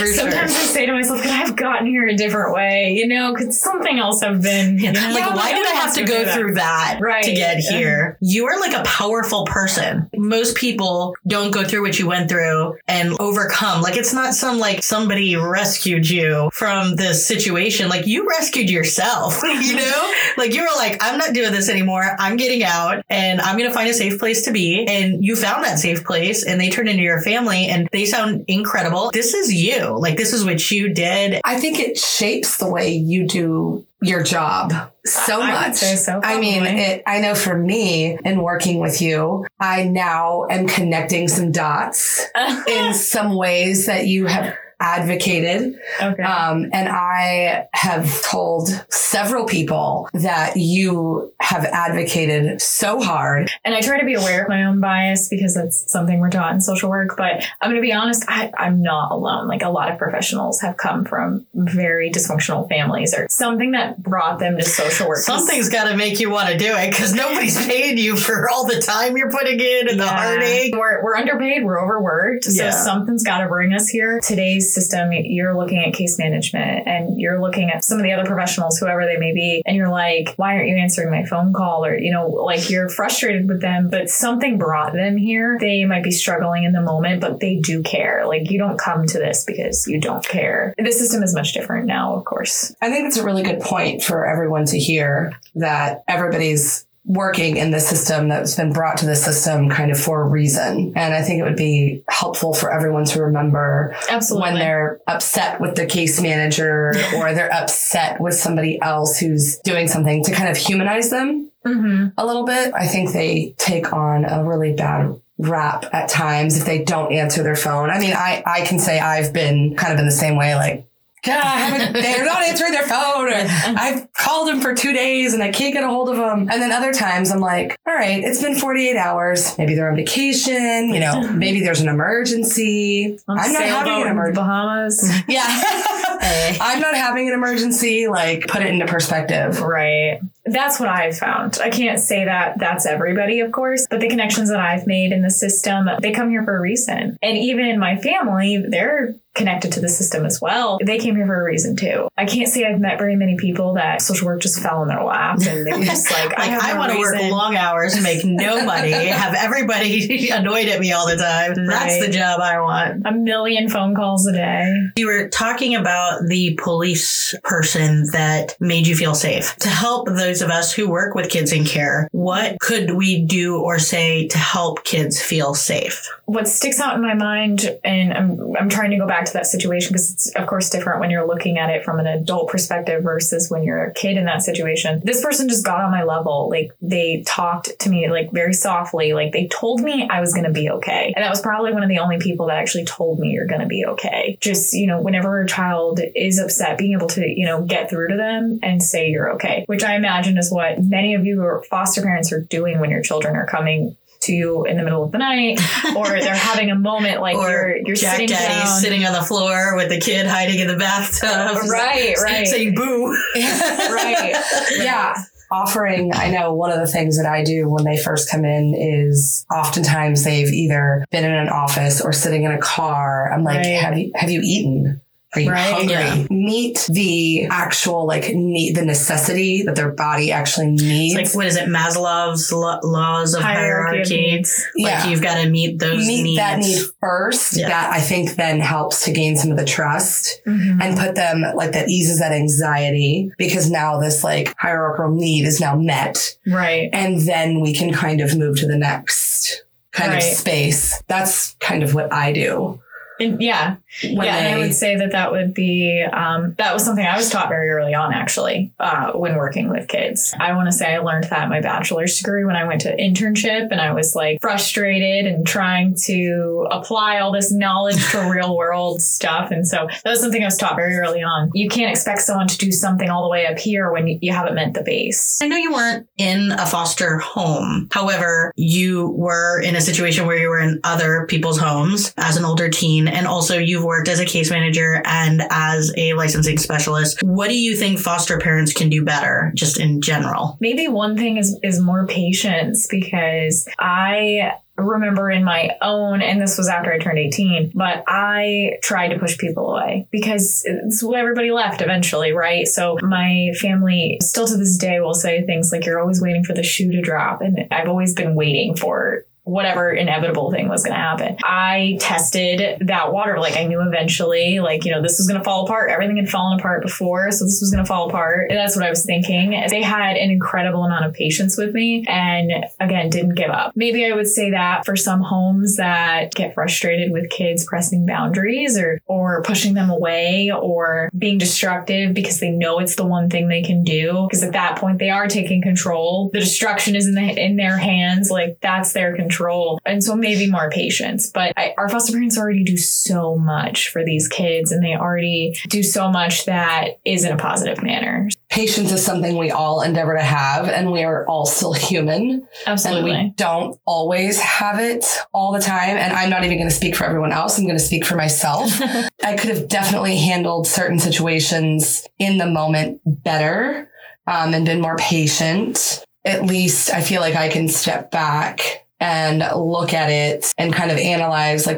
Sometimes sure. I say to myself, "Could I have gotten here a different way?" You know, could something else have been? You know, like, why did I have to go through that, right. to get here? You are like a powerful person. Most people don't go through what you went through and overcome. Like it's not some like somebody rescued you from this situation. Like you rescued yourself. [LAUGHS] you know, like you were like, "I'm not doing this anymore. I'm getting out, and I'm gonna find a safe place to be." And you found that safe place and they turned into your family and they sound incredible. This is you. Like this is what you did. I think it shapes the way you do your job so I much. So, I mean, it, I know for me in working with you, I now am connecting some dots [LAUGHS] in some ways that you have advocated. Okay. Um, and I have told several people that you have advocated so hard. And I try to be aware of my own bias because that's something we're taught in social work. But I'm going to be honest, I, I'm not alone. Like a lot of professionals have come from very dysfunctional families or something that brought them to social work. Something's got to make you want to do it because nobody's [LAUGHS] paying you for all the time you're putting in and yeah. the heartache. We're, we're underpaid, we're overworked. So yeah. something's got to bring us here. Today's system, you're looking at case management and you're looking at some of the other professionals, whoever they may be, and you're like, why aren't you answering my phone call? Or, you know, like you're frustrated with them, but something brought them here. They might be struggling in the moment, but they do care. Like you don't come to this because you don't care. The system is much different now, of course. I think that's a really good point for everyone to hear that everybody's working in the system that's been brought to the system kind of for a reason. And I think it would be helpful for everyone to remember Absolutely. when they're upset with the case manager [LAUGHS] or they're upset with somebody else who's doing something to kind of humanize them mm-hmm. a little bit. I think they take on a really bad rap at times if they don't answer their phone. I mean, I, I can say I've been kind of in the same way, like, God, they're not answering their phone. Or I've called them for two days and I can't get a hold of them. And then other times I'm like, all right, it's been 48 hours. Maybe they're on vacation. You know, maybe there's an emergency. I'm, I'm not having an emergency. Bahamas. Yeah. [LAUGHS] [LAUGHS] I'm not having an emergency. Like, put it into perspective. Right. That's what I've found. I can't say that that's everybody, of course, but the connections that I've made in the system, they come here for a reason. And even in my family, they're connected to the system as well. They came here for a reason too. I can't say I've met very many people that social work just fell in their lap and they were just like, [LAUGHS] like I, I want to work long hours, and make no money, [LAUGHS] have everybody annoyed at me all the time. That's the job I want. A million phone calls a day. You were talking about the police person that made you feel safe. To help those of us who work with kids in care, what could we do or say to help kids feel safe? What sticks out in my mind, and I'm, I'm trying to go back to that situation because it's of course different when you're looking at it from an adult perspective versus when you're a kid in that situation. This person just got on my level. Like they talked to me like very softly. Like they told me I was going to be okay. And that was probably one of the only people that actually told me you're going to be okay. Just, you know, whenever a child is upset, being able to, you know, get through to them and say you're okay, which I imagine is what many of you who are foster parents are doing when your children are coming to you in the middle of the night, or they're having a moment like you're you're Jack sitting Daddy's down. sitting on the floor with the kid hiding in the bathtub, right, right, [LAUGHS] saying "boo," [LAUGHS] right, [LAUGHS] yeah. Offering i know one of the things that i do when they first come in is oftentimes they've either been in an office or sitting in a car. I'm like right. have you have you eaten are you right, hungry? Yeah. Meet the actual like need the necessity that their body actually needs. It's like what is it? Maslow's lo- laws of hierarchy. hierarchy. Like yeah. you've got to meet those meet needs. that need first. Yeah. That I think then helps to gain some of the trust mm-hmm. and put them like that eases that anxiety because now this like hierarchical need is now met. Right. And then we can kind of move to the next kind right. of space. That's kind of what I do. And yeah, yeah, they, and I would say that that would be um, that was something I was taught very early on, actually, uh, when working with kids. I want to say I learned that in my bachelor's degree when I went to internship, and I was like frustrated and trying to apply all this knowledge to [LAUGHS] real world stuff. And so that was something I was taught very early on. You can't expect someone to do something all the way up here when you haven't met the base. I know you weren't in a foster home, however, you were in a situation where you were in other people's homes as an older teen and also you've worked as a case manager and as a licensing specialist. What do you think foster parents can do better just in general? Maybe one thing is is more patience because I remember in my own, and this was after I turned 18, but I tried to push people away because it's what everybody left eventually, right? So my family still to this day will say things like, you're always waiting for the shoe to drop. And I've always been waiting for whatever inevitable thing was going to happen. I tested that water. Like I knew eventually, like, you know, this was going to fall apart. Everything had fallen apart before. So this was going to fall apart. And that's what I was thinking. They had an incredible amount of patience with me and again, didn't give up. Maybe I would say that for some homes that get frustrated with kids pressing boundaries or, or pushing them away or being destructive because they know it's the one thing they can do. Because at that point they are taking control. The destruction is in the, in their hands. Like that's their control control. And so maybe more patience. But I, our foster parents already do so much for these kids and they already do so much that is in a positive manner. Patience is something we all endeavor to have, and we are all still [LAUGHS] human. Absolutely. And we don't always have it all the time. And I'm not even going to speak for everyone else. I'm going to speak for myself. [LAUGHS] I could have definitely handled certain situations in the moment better um, and been more patient at least I feel like I can step back and look at it and kind of analyze like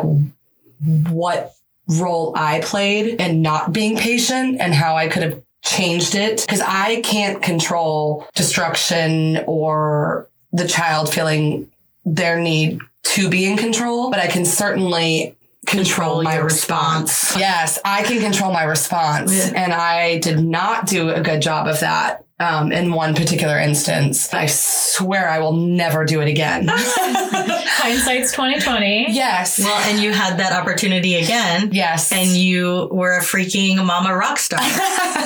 what role I played in not being patient and how I could have changed it. Cause I can't control destruction or the child feeling their need to be in control, but I can certainly control, control my response. response. yes, I can control my response. Yeah. And I did not do a good job of that um, in one particular instance. I swear I will never do it again. [LAUGHS] Hindsight's twenty twenty. Yes. Well, and you had that opportunity again. Yes. And you were a freaking mama rock star. [LAUGHS]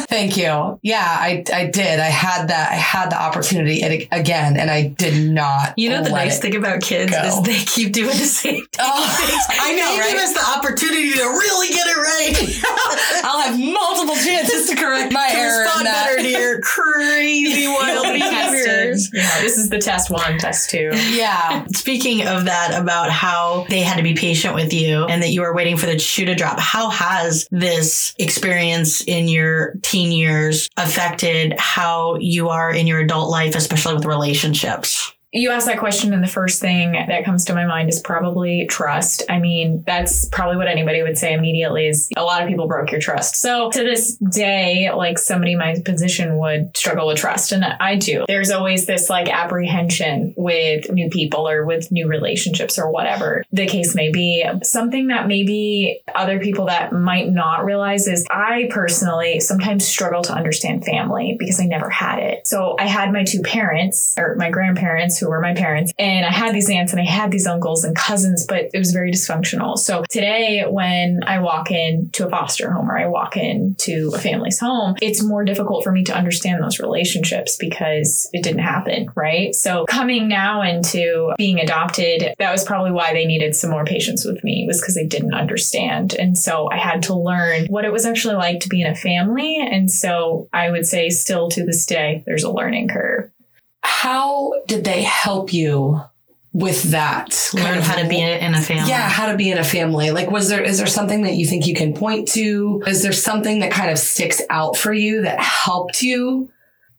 Thank you. Yeah, I, I did. I had that. I had the opportunity again, and I did not. You know the nice thing about kids go. is they keep doing the same [LAUGHS] oh, things. I know, they right? Give us the opportunity to really get it right. I'll have multiple chances to correct my to error. Respond better to your crazy [LAUGHS] wild behaviors. Yeah, this is the test one, test two. Yeah. Speaking of that, about how they had to be patient with you and that you were waiting for the shoe to drop. How has this experience in your teen years affected how you are in your adult life, especially with relationships? You asked that question, and the first thing that comes to my mind is probably trust. I mean, that's probably what anybody would say immediately is a lot of people broke your trust. So to this day, like somebody in my position would struggle with trust, and I do. There's always this like apprehension with new people or with new relationships or whatever the case may be. Something that maybe other people that might not realize is I personally sometimes struggle to understand family because I never had it. So I had my two parents or my grandparents who were my parents. And I had these aunts and I had these uncles and cousins, but it was very dysfunctional. So today, when I walk into a foster home or I walk into a family's home, it's more difficult for me to understand those relationships because it didn't happen, right? So coming now into being adopted, that was probably why they needed some more patience with me, was because they didn't understand. And so I had to learn what it was actually like to be in a family. And so I would say still to this day, there's a learning curve. How did they help you with that? Learn how to be in a family. Yeah, how to be in a family. Like, was there, is there something that you think you can point to? Is there something that kind of sticks out for you that helped you?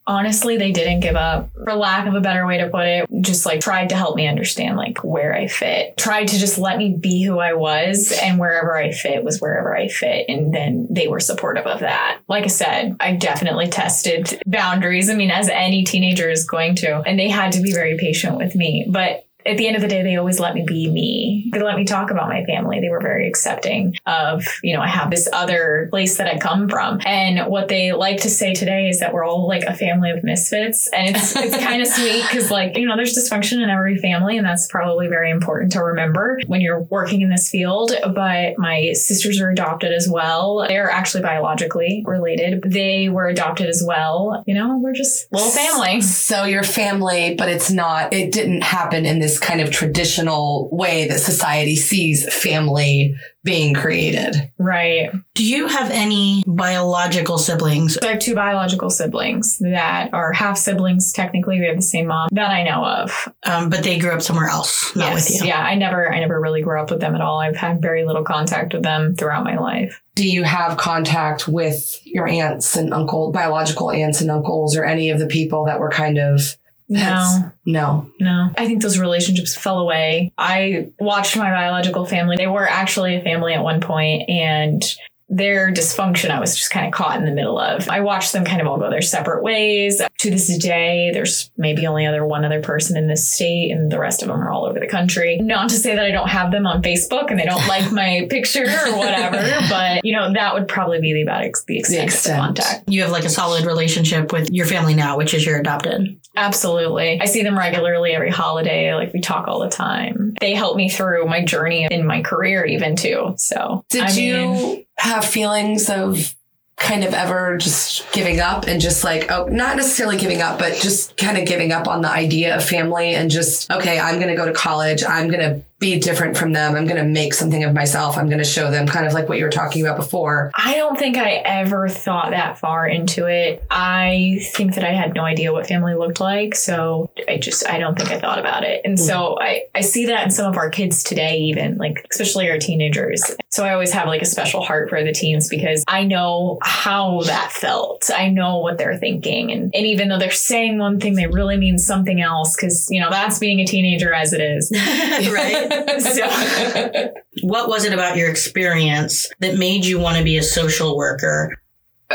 Honestly they didn't give up for lack of a better way to put it just like tried to help me understand like where i fit. Tried to just let me be who i was and wherever i fit was wherever i fit and then they were supportive of that. Like i said i definitely tested boundaries. I mean as any teenager is going to and they had to be very patient with me. But at the end of the day, they always let me be me. They let me talk about my family. They were very accepting of, you know, I have this other place that I come from. And what they like to say today is that we're all like a family of misfits. And it's, it's [LAUGHS] kind of sweet because, like, you know, there's dysfunction in every family. And that's probably very important to remember when you're working in this field. But my sisters are adopted as well. They're actually biologically related. They were adopted as well. You know, we're just little family. So your family, but it's not, it didn't happen in this kind of traditional way that society sees family being created. Right. Do you have any biological siblings? I have two biological siblings that are half siblings. Technically, we have the same mom that I know of. Um, but they grew up somewhere else, not yes, with you. Yeah, I never, I never really grew up with them at all. I've had very little contact with them throughout my life. Do you have contact with your aunts and uncle, biological aunts and uncles, or any of the people that were kind of No. No. No. I think those relationships fell away. I watched my biological family. They were actually a family at one point and their dysfunction I was just kind of caught in the middle of. I watched them kind of all go their separate ways. To this day, there's maybe only other one other person in this state and the rest of them are all over the country. Not to say that I don't have them on Facebook and they don't like my [LAUGHS] picture or whatever, but you know, that would probably be about ex- the extent, the extent of contact. You have like a solid relationship with your family now, which is your adopted. Absolutely. I see them regularly every holiday. Like we talk all the time. They help me through my journey in my career even too. So did I you mean, have feelings of kind of ever just giving up and just like oh not necessarily giving up but just kind of giving up on the idea of family and just okay i'm going to go to college. I'm going to be different from them. I'm going to make something of myself. I'm going to show them kind of like what you were talking about before. I don't think I ever thought that far into it. I think that I had no idea what family looked like. So I just, I don't think I thought about it. And mm-hmm. so I, I see that in some of our kids today, even like, especially our teenagers. So I always have like a special heart for the teens because I know how that felt. I know what they're thinking. And, and even though they're saying one thing, they really mean something else. Cause, you know, that's being a teenager as it is. [LAUGHS] [LAUGHS] right. So, what was it about your experience that made you want to be a social worker?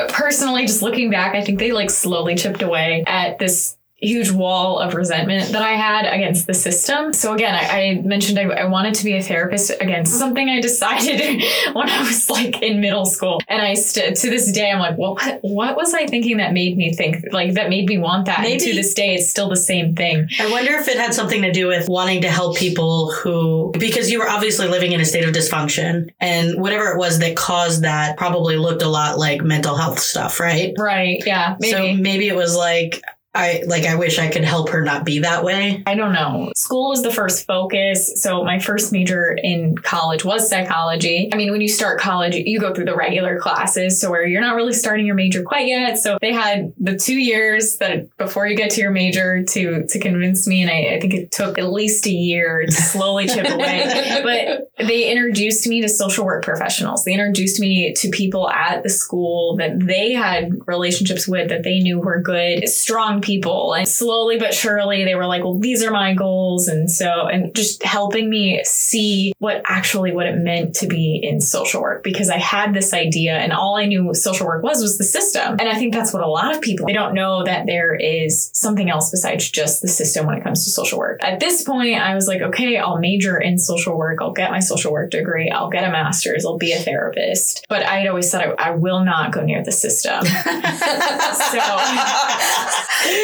Personally, just looking back, I think they like slowly chipped away at this huge wall of resentment that I had against the system. So again, I, I mentioned I, I, wanted to be a therapist. Again, something I decided [LAUGHS] when I was like in middle school, and I st- to this day I'm like, well, what, what was I thinking that made me think like that made me want that? Maybe, and to this day, it's still the same thing. I wonder if it had something to do with wanting to help people who because you were obviously living in a state of dysfunction, and whatever it was that caused that probably looked a lot like mental health stuff, right? Right. Yeah. Maybe. So maybe it was like I like I wish I could help her not be that way. I don't know. School was the first focus. So my first major in college was psychology. I mean, when you start college, you go through the regular classes, so where you're not really starting your major quite yet. So they had the two years that before you get to your major to to convince me, and I, I think it took at least a year to [LAUGHS] slowly chip away. But they introduced me to social work professionals. They introduced me to people at the school that they had relationships with that they knew were good, strong people. And slowly but surely they were like, well, these are my goals. And so, and just helping me see what actually what it meant to be in social work because I had this idea and all I knew social work was was the system. And I think that's what a lot of people, they don't know that there is something else besides just the system when it comes to social work. At this point, I was like, okay, I'll major in social work. I'll get my social work degree. I'll get a master's. I'll be a therapist. But I'd always said I, I will not go near the system. [LAUGHS] [LAUGHS] so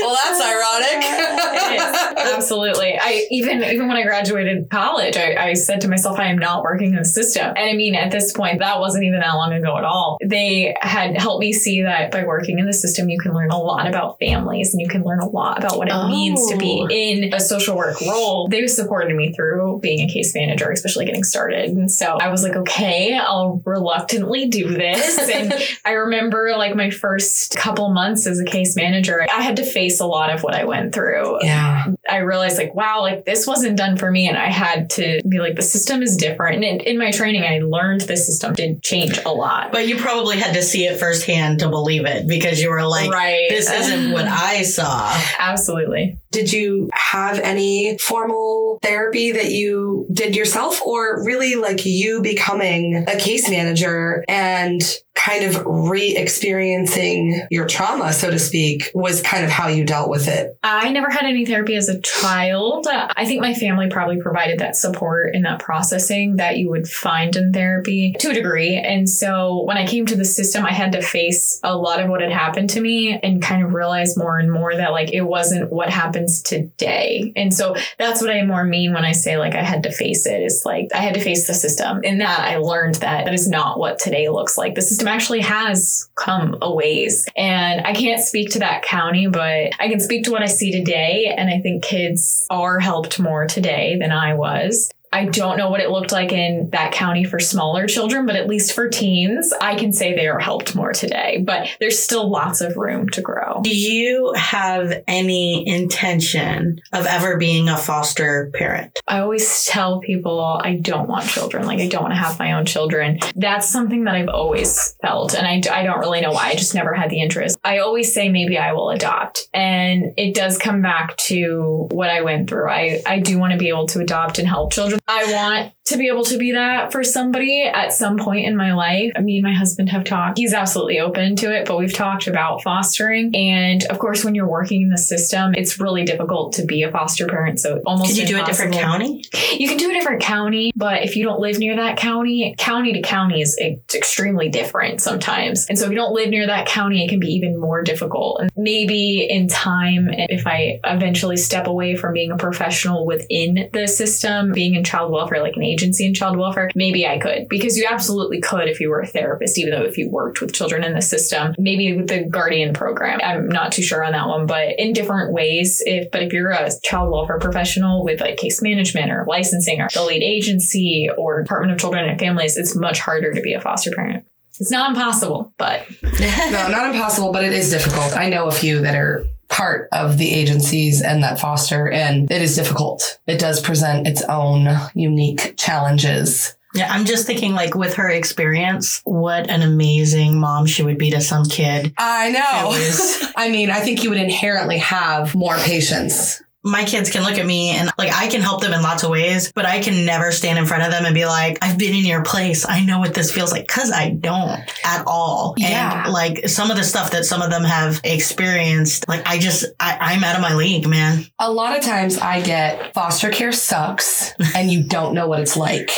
well, that's ironic. Absolutely. I even even when I graduated college, I, I said to myself, I am not working in the system. And I mean, at this point, that wasn't even that long ago at all. They had helped me see that by working in the system, you can learn a lot about families and you can learn a lot about what it oh. means to be oh. in a social work role. They supported me through being a case manager, especially getting started. And so I was like, okay, I'll reluctantly do this. [LAUGHS] and I remember like my first couple months as a case manager, I had to face a lot of what I went through. Yeah. I realized like, wow, like this wasn't done for me. And I had to be like, the system is different. And in, in my training, I learned the system did change a lot. But you probably had to see it firsthand to believe it because you were like, right. this isn't what [LAUGHS] I saw. Absolutely. Did you have any formal therapy that you did yourself or really like you becoming a case manager and kind of re-experiencing your trauma, so to speak, was kind of how you dealt with it? I never had any therapy as a child. I think my family probably provided that support and that processing that you would find in therapy to a degree. And so when I came to the system, I had to face a lot of what had happened to me and kind of realize more and more that like it wasn't what happens today. And so that's what I more mean when I say like I had to face it. it is like I had to face the system. In that I learned that that is not what today looks like. The system actually has come a ways. And I can't speak to that county, but I can speak to what I see today. And I think kids are helped more today than I was. I don't know what it looked like in that county for smaller children, but at least for teens, I can say they are helped more today. But there's still lots of room to grow. Do you have any intention of ever being a foster parent? I always tell people I don't want children. Like, I don't want to have my own children. That's something that I've always felt. And I, I don't really know why. I just never had the interest. I always say maybe I will adopt. And it does come back to what I went through. I, I do want to be able to adopt and help children. I want to be able to be that for somebody at some point in my life. Me and my husband have talked. He's absolutely open to it, but we've talked about fostering. And of course, when you're working in the system, it's really difficult to be a foster parent. So almost Can you impossible. do a different county? You can do a different county, but if you don't live near that county, county to county is extremely different sometimes. And so if you don't live near that county, it can be even more difficult. And maybe in time, if I eventually step away from being a professional within the system, being in child welfare, like an agency in child welfare, maybe I could, because you absolutely could if you were a therapist, even though if you worked with children in the system, maybe with the guardian program. I'm not too sure on that one, but in different ways. If, but if you're a child welfare professional with like case management or licensing or the lead agency or Department of Children and Families, it's much harder to be a foster parent. It's not impossible, but [LAUGHS] no, not impossible, but it is difficult. I know a few that are part of the agencies and that foster, and it is difficult. It does present its own unique challenges. Yeah, I'm just thinking, like, with her experience, what an amazing mom she would be to some kid. I know. [LAUGHS] I mean, I think you would inherently have more patience my kids can look at me and like I can help them in lots of ways, but I can never stand in front of them and be like, I've been in your place. I know what this feels like because I don't at all. Yeah. And like some of the stuff that some of them have experienced, like I just, I, I'm out of my league, man. A lot of times I get foster care sucks [LAUGHS] and you don't know what it's like.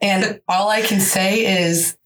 and all I can say is,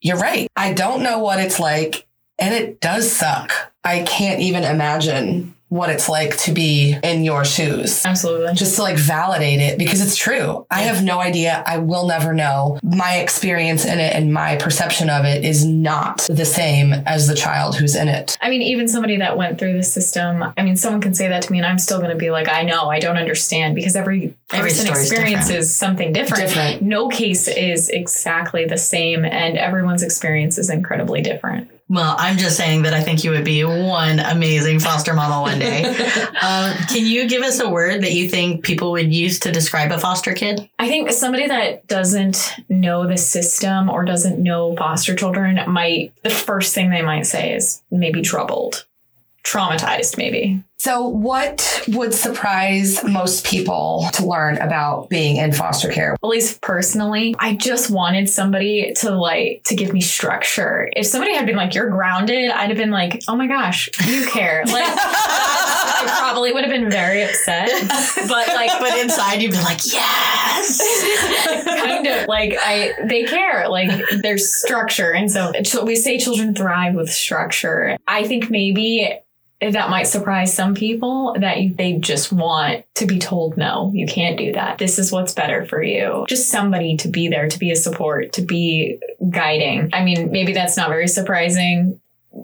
you're right. I don't know what it's like and it does suck. I can't even imagine what it's like to be in your shoes. Absolutely. Just to like validate it because it's true. I have no idea. I will never know. My experience in it and my perception of it is not the same as the child who's in it. I mean, even somebody that went through the system, I mean, someone can say that to me and I'm still going to be like, I know, I don't understand because every person experiences something different. different. No case is exactly the same and everyone's experience is incredibly different. Well, I'm just saying that I think you would be one amazing foster mama one day. [LAUGHS] um, can you give us a word that you think people would use to describe a foster kid? I think somebody that doesn't know the system or doesn't know foster children might, the first thing they might say is maybe troubled, traumatized, maybe. So, what would surprise most people to learn about being in foster care? At least personally, I just wanted somebody to like to give me structure. If somebody had been like, "You're grounded," I'd have been like, "Oh my gosh, you care." Like, [LAUGHS] I probably would have been very upset. But like, but inside you'd be like, "Yes." kind of like I, they care. Like, there's structure, and so, so we say children thrive with structure. I think maybe that might surprise some people that you, they just want to be told no you can't do that. This is what's better for you. Just somebody to be there to be a support to be guiding. I mean maybe that's not very surprising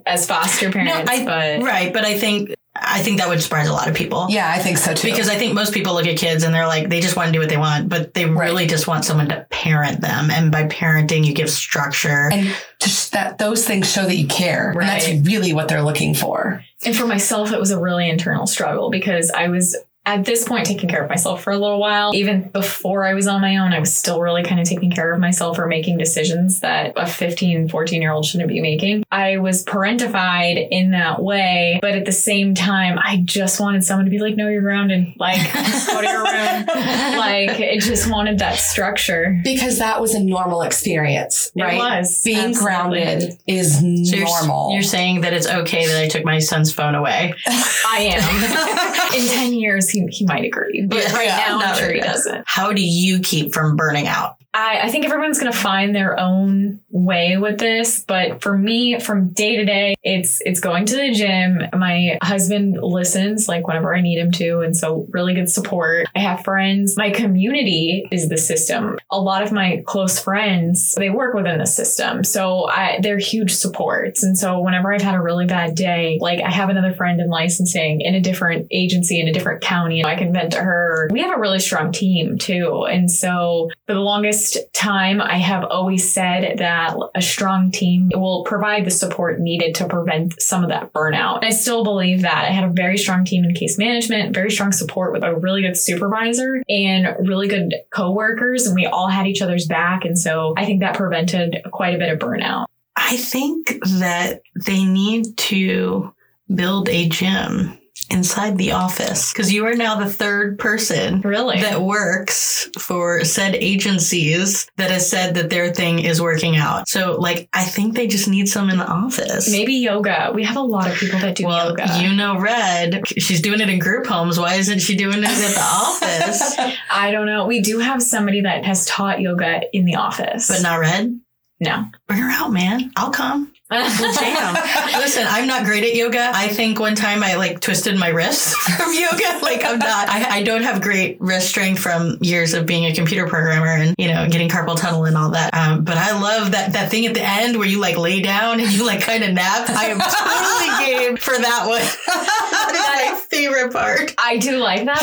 as foster parents no, I, but right but i think I think that would surprise a lot of people. Yeah, I think so too. Because I think most people look at kids and they're like, they just want to do what they want, but they right. really just want someone to parent them. And by parenting, you give structure. And just that those things show that you care. Right. And that's really what they're looking for. And for myself, it was a really internal struggle because I was at this point taking care of myself for a little while. Even before I was on my own, I was still really kind of taking care of myself or making decisions that a 15, 14 year old shouldn't be making. I was parentified in that way, but at the same time, I just wanted someone to be like, no, you're grounded. Like, [LAUGHS] go to your room. like, it just wanted that structure. Because that was a normal experience, right? It was. Being absolutely. grounded is so normal. You're, you're saying that it's okay that I took my son's phone away. [LAUGHS] I am. [LAUGHS] in 10 years, he, he might agree, but yeah, right yeah, now I'm sure he doesn't. How do you keep from burning out? I, I think everyone's going to find their own way with this, but for me, from day to day, it's it's going to the gym. My husband listens like whenever I need him to, and so really good support. I have friends. My community is the system. A lot of my close friends, they work within the system, so I, they're huge supports. And so whenever I've had a really bad day, like I have another friend in licensing in a different agency in a different county, I can vent to her. We have a really strong team too, and so for the longest time, I have always said that a strong team will provide the support needed to prevent some of that burnout. I still believe that. I had a very strong team in case management, very strong support with a really good supervisor and really good coworkers, and we all had each other's back. And so I think that prevented quite a bit of burnout. I think that they need to build a gym inside the office because you are now the third person really that works for said agencies that has said that their thing is working out. So like I think they just need some in the office. Maybe yoga. We have a lot of people that do well, yoga. You know Red, she's doing it in group homes. Why isn't she doing it at the office? [LAUGHS] I don't know. We do have somebody that has taught yoga in the office. But not Red? No. Bring her out, man. I'll come. We'll jam. [LAUGHS] Listen, I'm not great at yoga. I think one time I like twisted my wrist [LAUGHS] from yoga. Like I'm not, I, I don't have great wrist strength from years of being a computer programmer and, you know, getting carpal tunnel and all that. Um, but I love that, that thing at the end where you like lay down and you like kind of nap. I am totally [LAUGHS] game for that one. that is my favorite part. I do like that.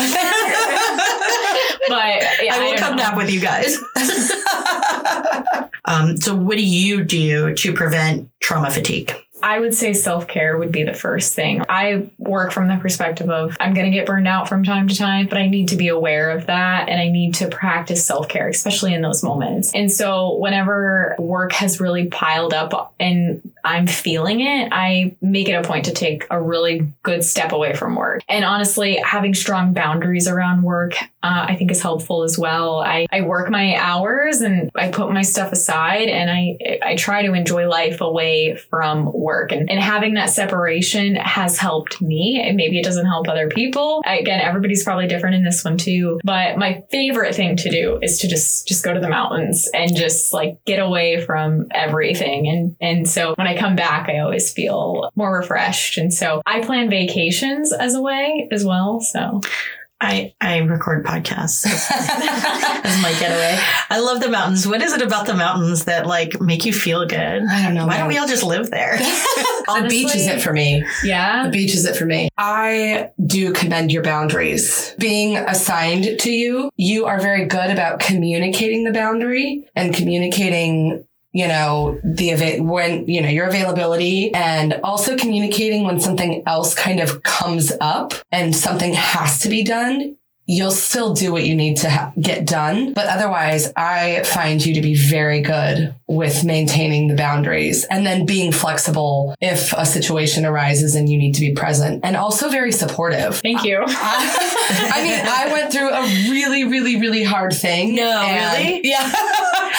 but yeah, I will I come know. nap with you guys. um, so what do you do to prevent trauma fatigue? I would say self care would be the first thing. I work from the perspective of I'm going to get burned out from time to time, but I need to be aware of that and I need to practice self care, especially in those moments. And so whenever work has really piled up and I'm feeling it, I make it a point to take a really good step away from work. And honestly, having strong boundaries around work, uh, I think is helpful as well. I, I work my hours and I put my stuff aside and I, I try to enjoy life away from work. And, and having that separation has helped me. And maybe it doesn't help other people. Again, everybody's probably different in this one too. But my favorite thing to do is to just, just go to the mountains and just like get away from everything. And, and so when I come back, I always feel more refreshed. And so I plan vacations as a way as well. So I, I record podcasts [LAUGHS] as my getaway. I love the mountains. What is it about the mountains that like make you feel good? I don't know. Why man. don't we all just live there? [LAUGHS] the beach is it for me. Yeah. The beach is it for me. I do commend your boundaries. Being assigned to you, you are very good about communicating the boundary and communicating you know, the event when, you know, your availability and also communicating when something else kind of comes up and something has to be done. You'll still do what you need to ha- get done. But otherwise, I find you to be very good with maintaining the boundaries and then being flexible if a situation arises and you need to be present and also very supportive. Thank you. I, [LAUGHS] I mean, I went through a really, really, really hard thing. No, really? Yeah.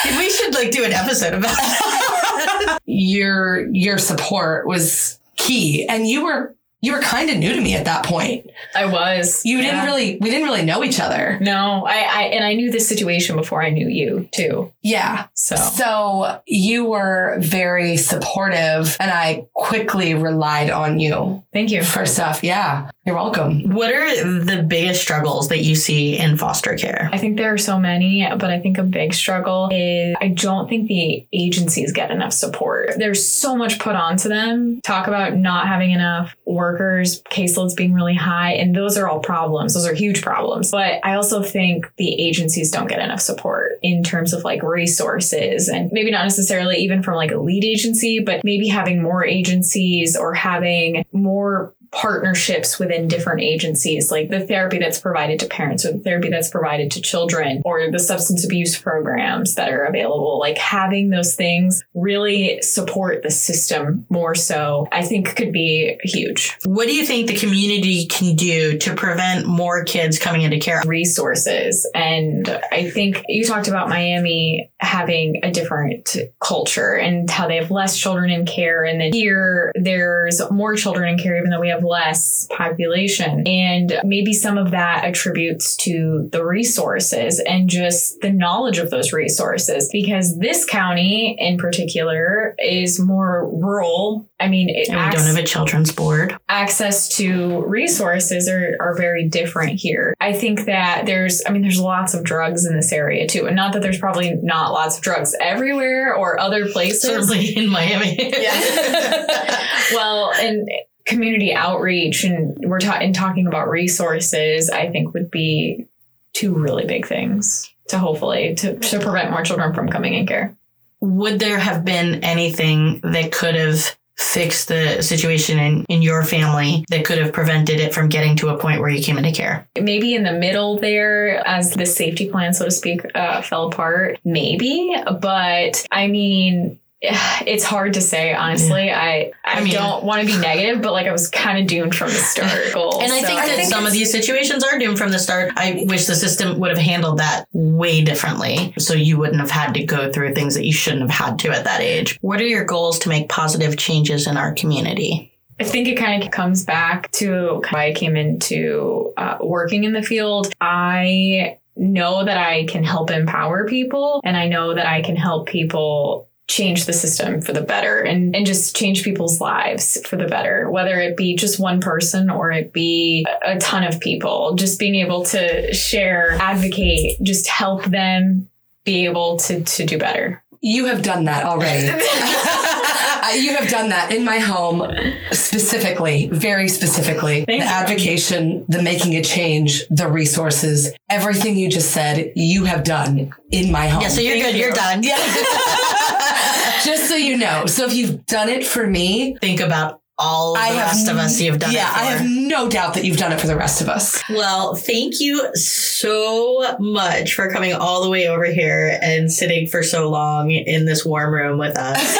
[LAUGHS] we should like do an episode about that. [LAUGHS] your your support was key and you were you were kind of new to me at that point. I was. You yeah. didn't really, we didn't really know each other. No, I, I, and I knew the situation before I knew you too. Yeah. So, so you were very supportive and I quickly relied on you. Thank you. For stuff. Yeah. You're welcome. What are the biggest struggles that you see in foster care? I think there are so many, but I think a big struggle is I don't think the agencies get enough support. There's so much put onto them. Talk about not having enough workers, caseloads being really high, and those are all problems. Those are huge problems. But I also think the agencies don't get enough support in terms of like resources and maybe not necessarily even from like a lead agency, but maybe having more agencies or having more partnerships within different agencies, like the therapy that's provided to parents or the therapy that's provided to children or the substance abuse programs that are available. Like having those things really support the system more so, I think could be huge. What do you think the community can do to prevent more kids coming into care? Resources. And I think you talked about Miami having a different culture and how they have less children in care. And then here there's more children in care, even though we have less population. And maybe some of that attributes to the resources and just the knowledge of those resources because this county in particular is more rural. I mean, it and we don't have a children's board. Access to resources are, are very different here. I think that there's, I mean, there's lots of drugs in this area too. And not that there's probably not lots of drugs everywhere or other places. Certainly [LAUGHS] in Miami. yeah. [LAUGHS] well, and community outreach and we're ta- and talking about resources, I think would be two really big things to hopefully to, to prevent more children from coming in care. Would there have been anything that could have fixed the situation in, in your family that could have prevented it from getting to a point where you came into care? Maybe in the middle there, as the safety plan, so to speak, uh, fell apart. Maybe. But I mean, [SIGHS] it's hard to say honestly yeah. i i, I mean, don't want to be negative but like i was kind of doomed from the start [LAUGHS] goal, and i so. think that I think some of these situations are doomed from the start i wish the system would have handled that way differently so you wouldn't have had to go through things that you shouldn't have had to at that age what are your goals to make positive changes in our community I think it kind of comes back to why I came into uh, working in the field. I know that I can help empower people and I know that I can help people change the system for the better and, and just change people's lives for the better, whether it be just one person or it be a ton of people. Just being able to share, advocate, just help them be able to, to do better. You have done that already. [LAUGHS] you have done that in my home specifically, very specifically. Thank the you. advocation, the making a change, the resources, everything you just said, you have done in my home. Yeah, so you're Thank good. You. are done. Yeah. [LAUGHS] [LAUGHS] just so you know. So if you've done it for me, think about all I the rest of us you've done yeah, I have no doubt that you've done it for the rest of us. Well, thank you so much for coming all the way over here and sitting for so long in this warm room with us. [LAUGHS]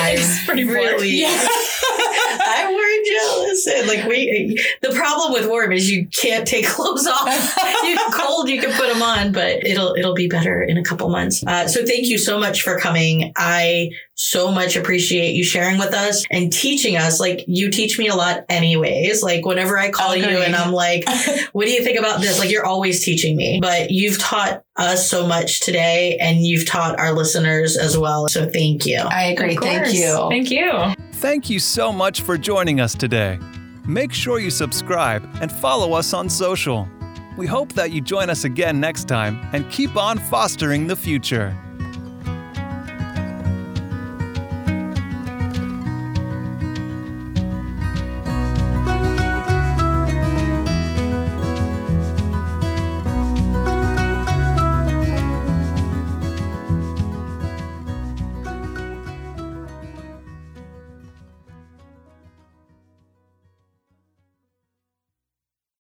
I'm pretty really, yeah. [LAUGHS] I'm more jealous. And like we, the problem with warm is you can't take [LAUGHS] clothes off. you cold, you can put them on, but it'll it'll be better in a couple months. Uh, so thank you so much for coming. I so much appreciate you sharing with us and teaching us. Like you teach me a lot anyways. Like whenever I call okay. you and I'm like, [LAUGHS] what do you think about this? Like you're always teaching me, but you've taught us so much today and you've taught our listeners as well. So thank you. I agree. Thank you. Thank you. Thank you so much for joining us today. Make sure you subscribe and follow us on social. We hope that you join us again next time and keep on fostering the future.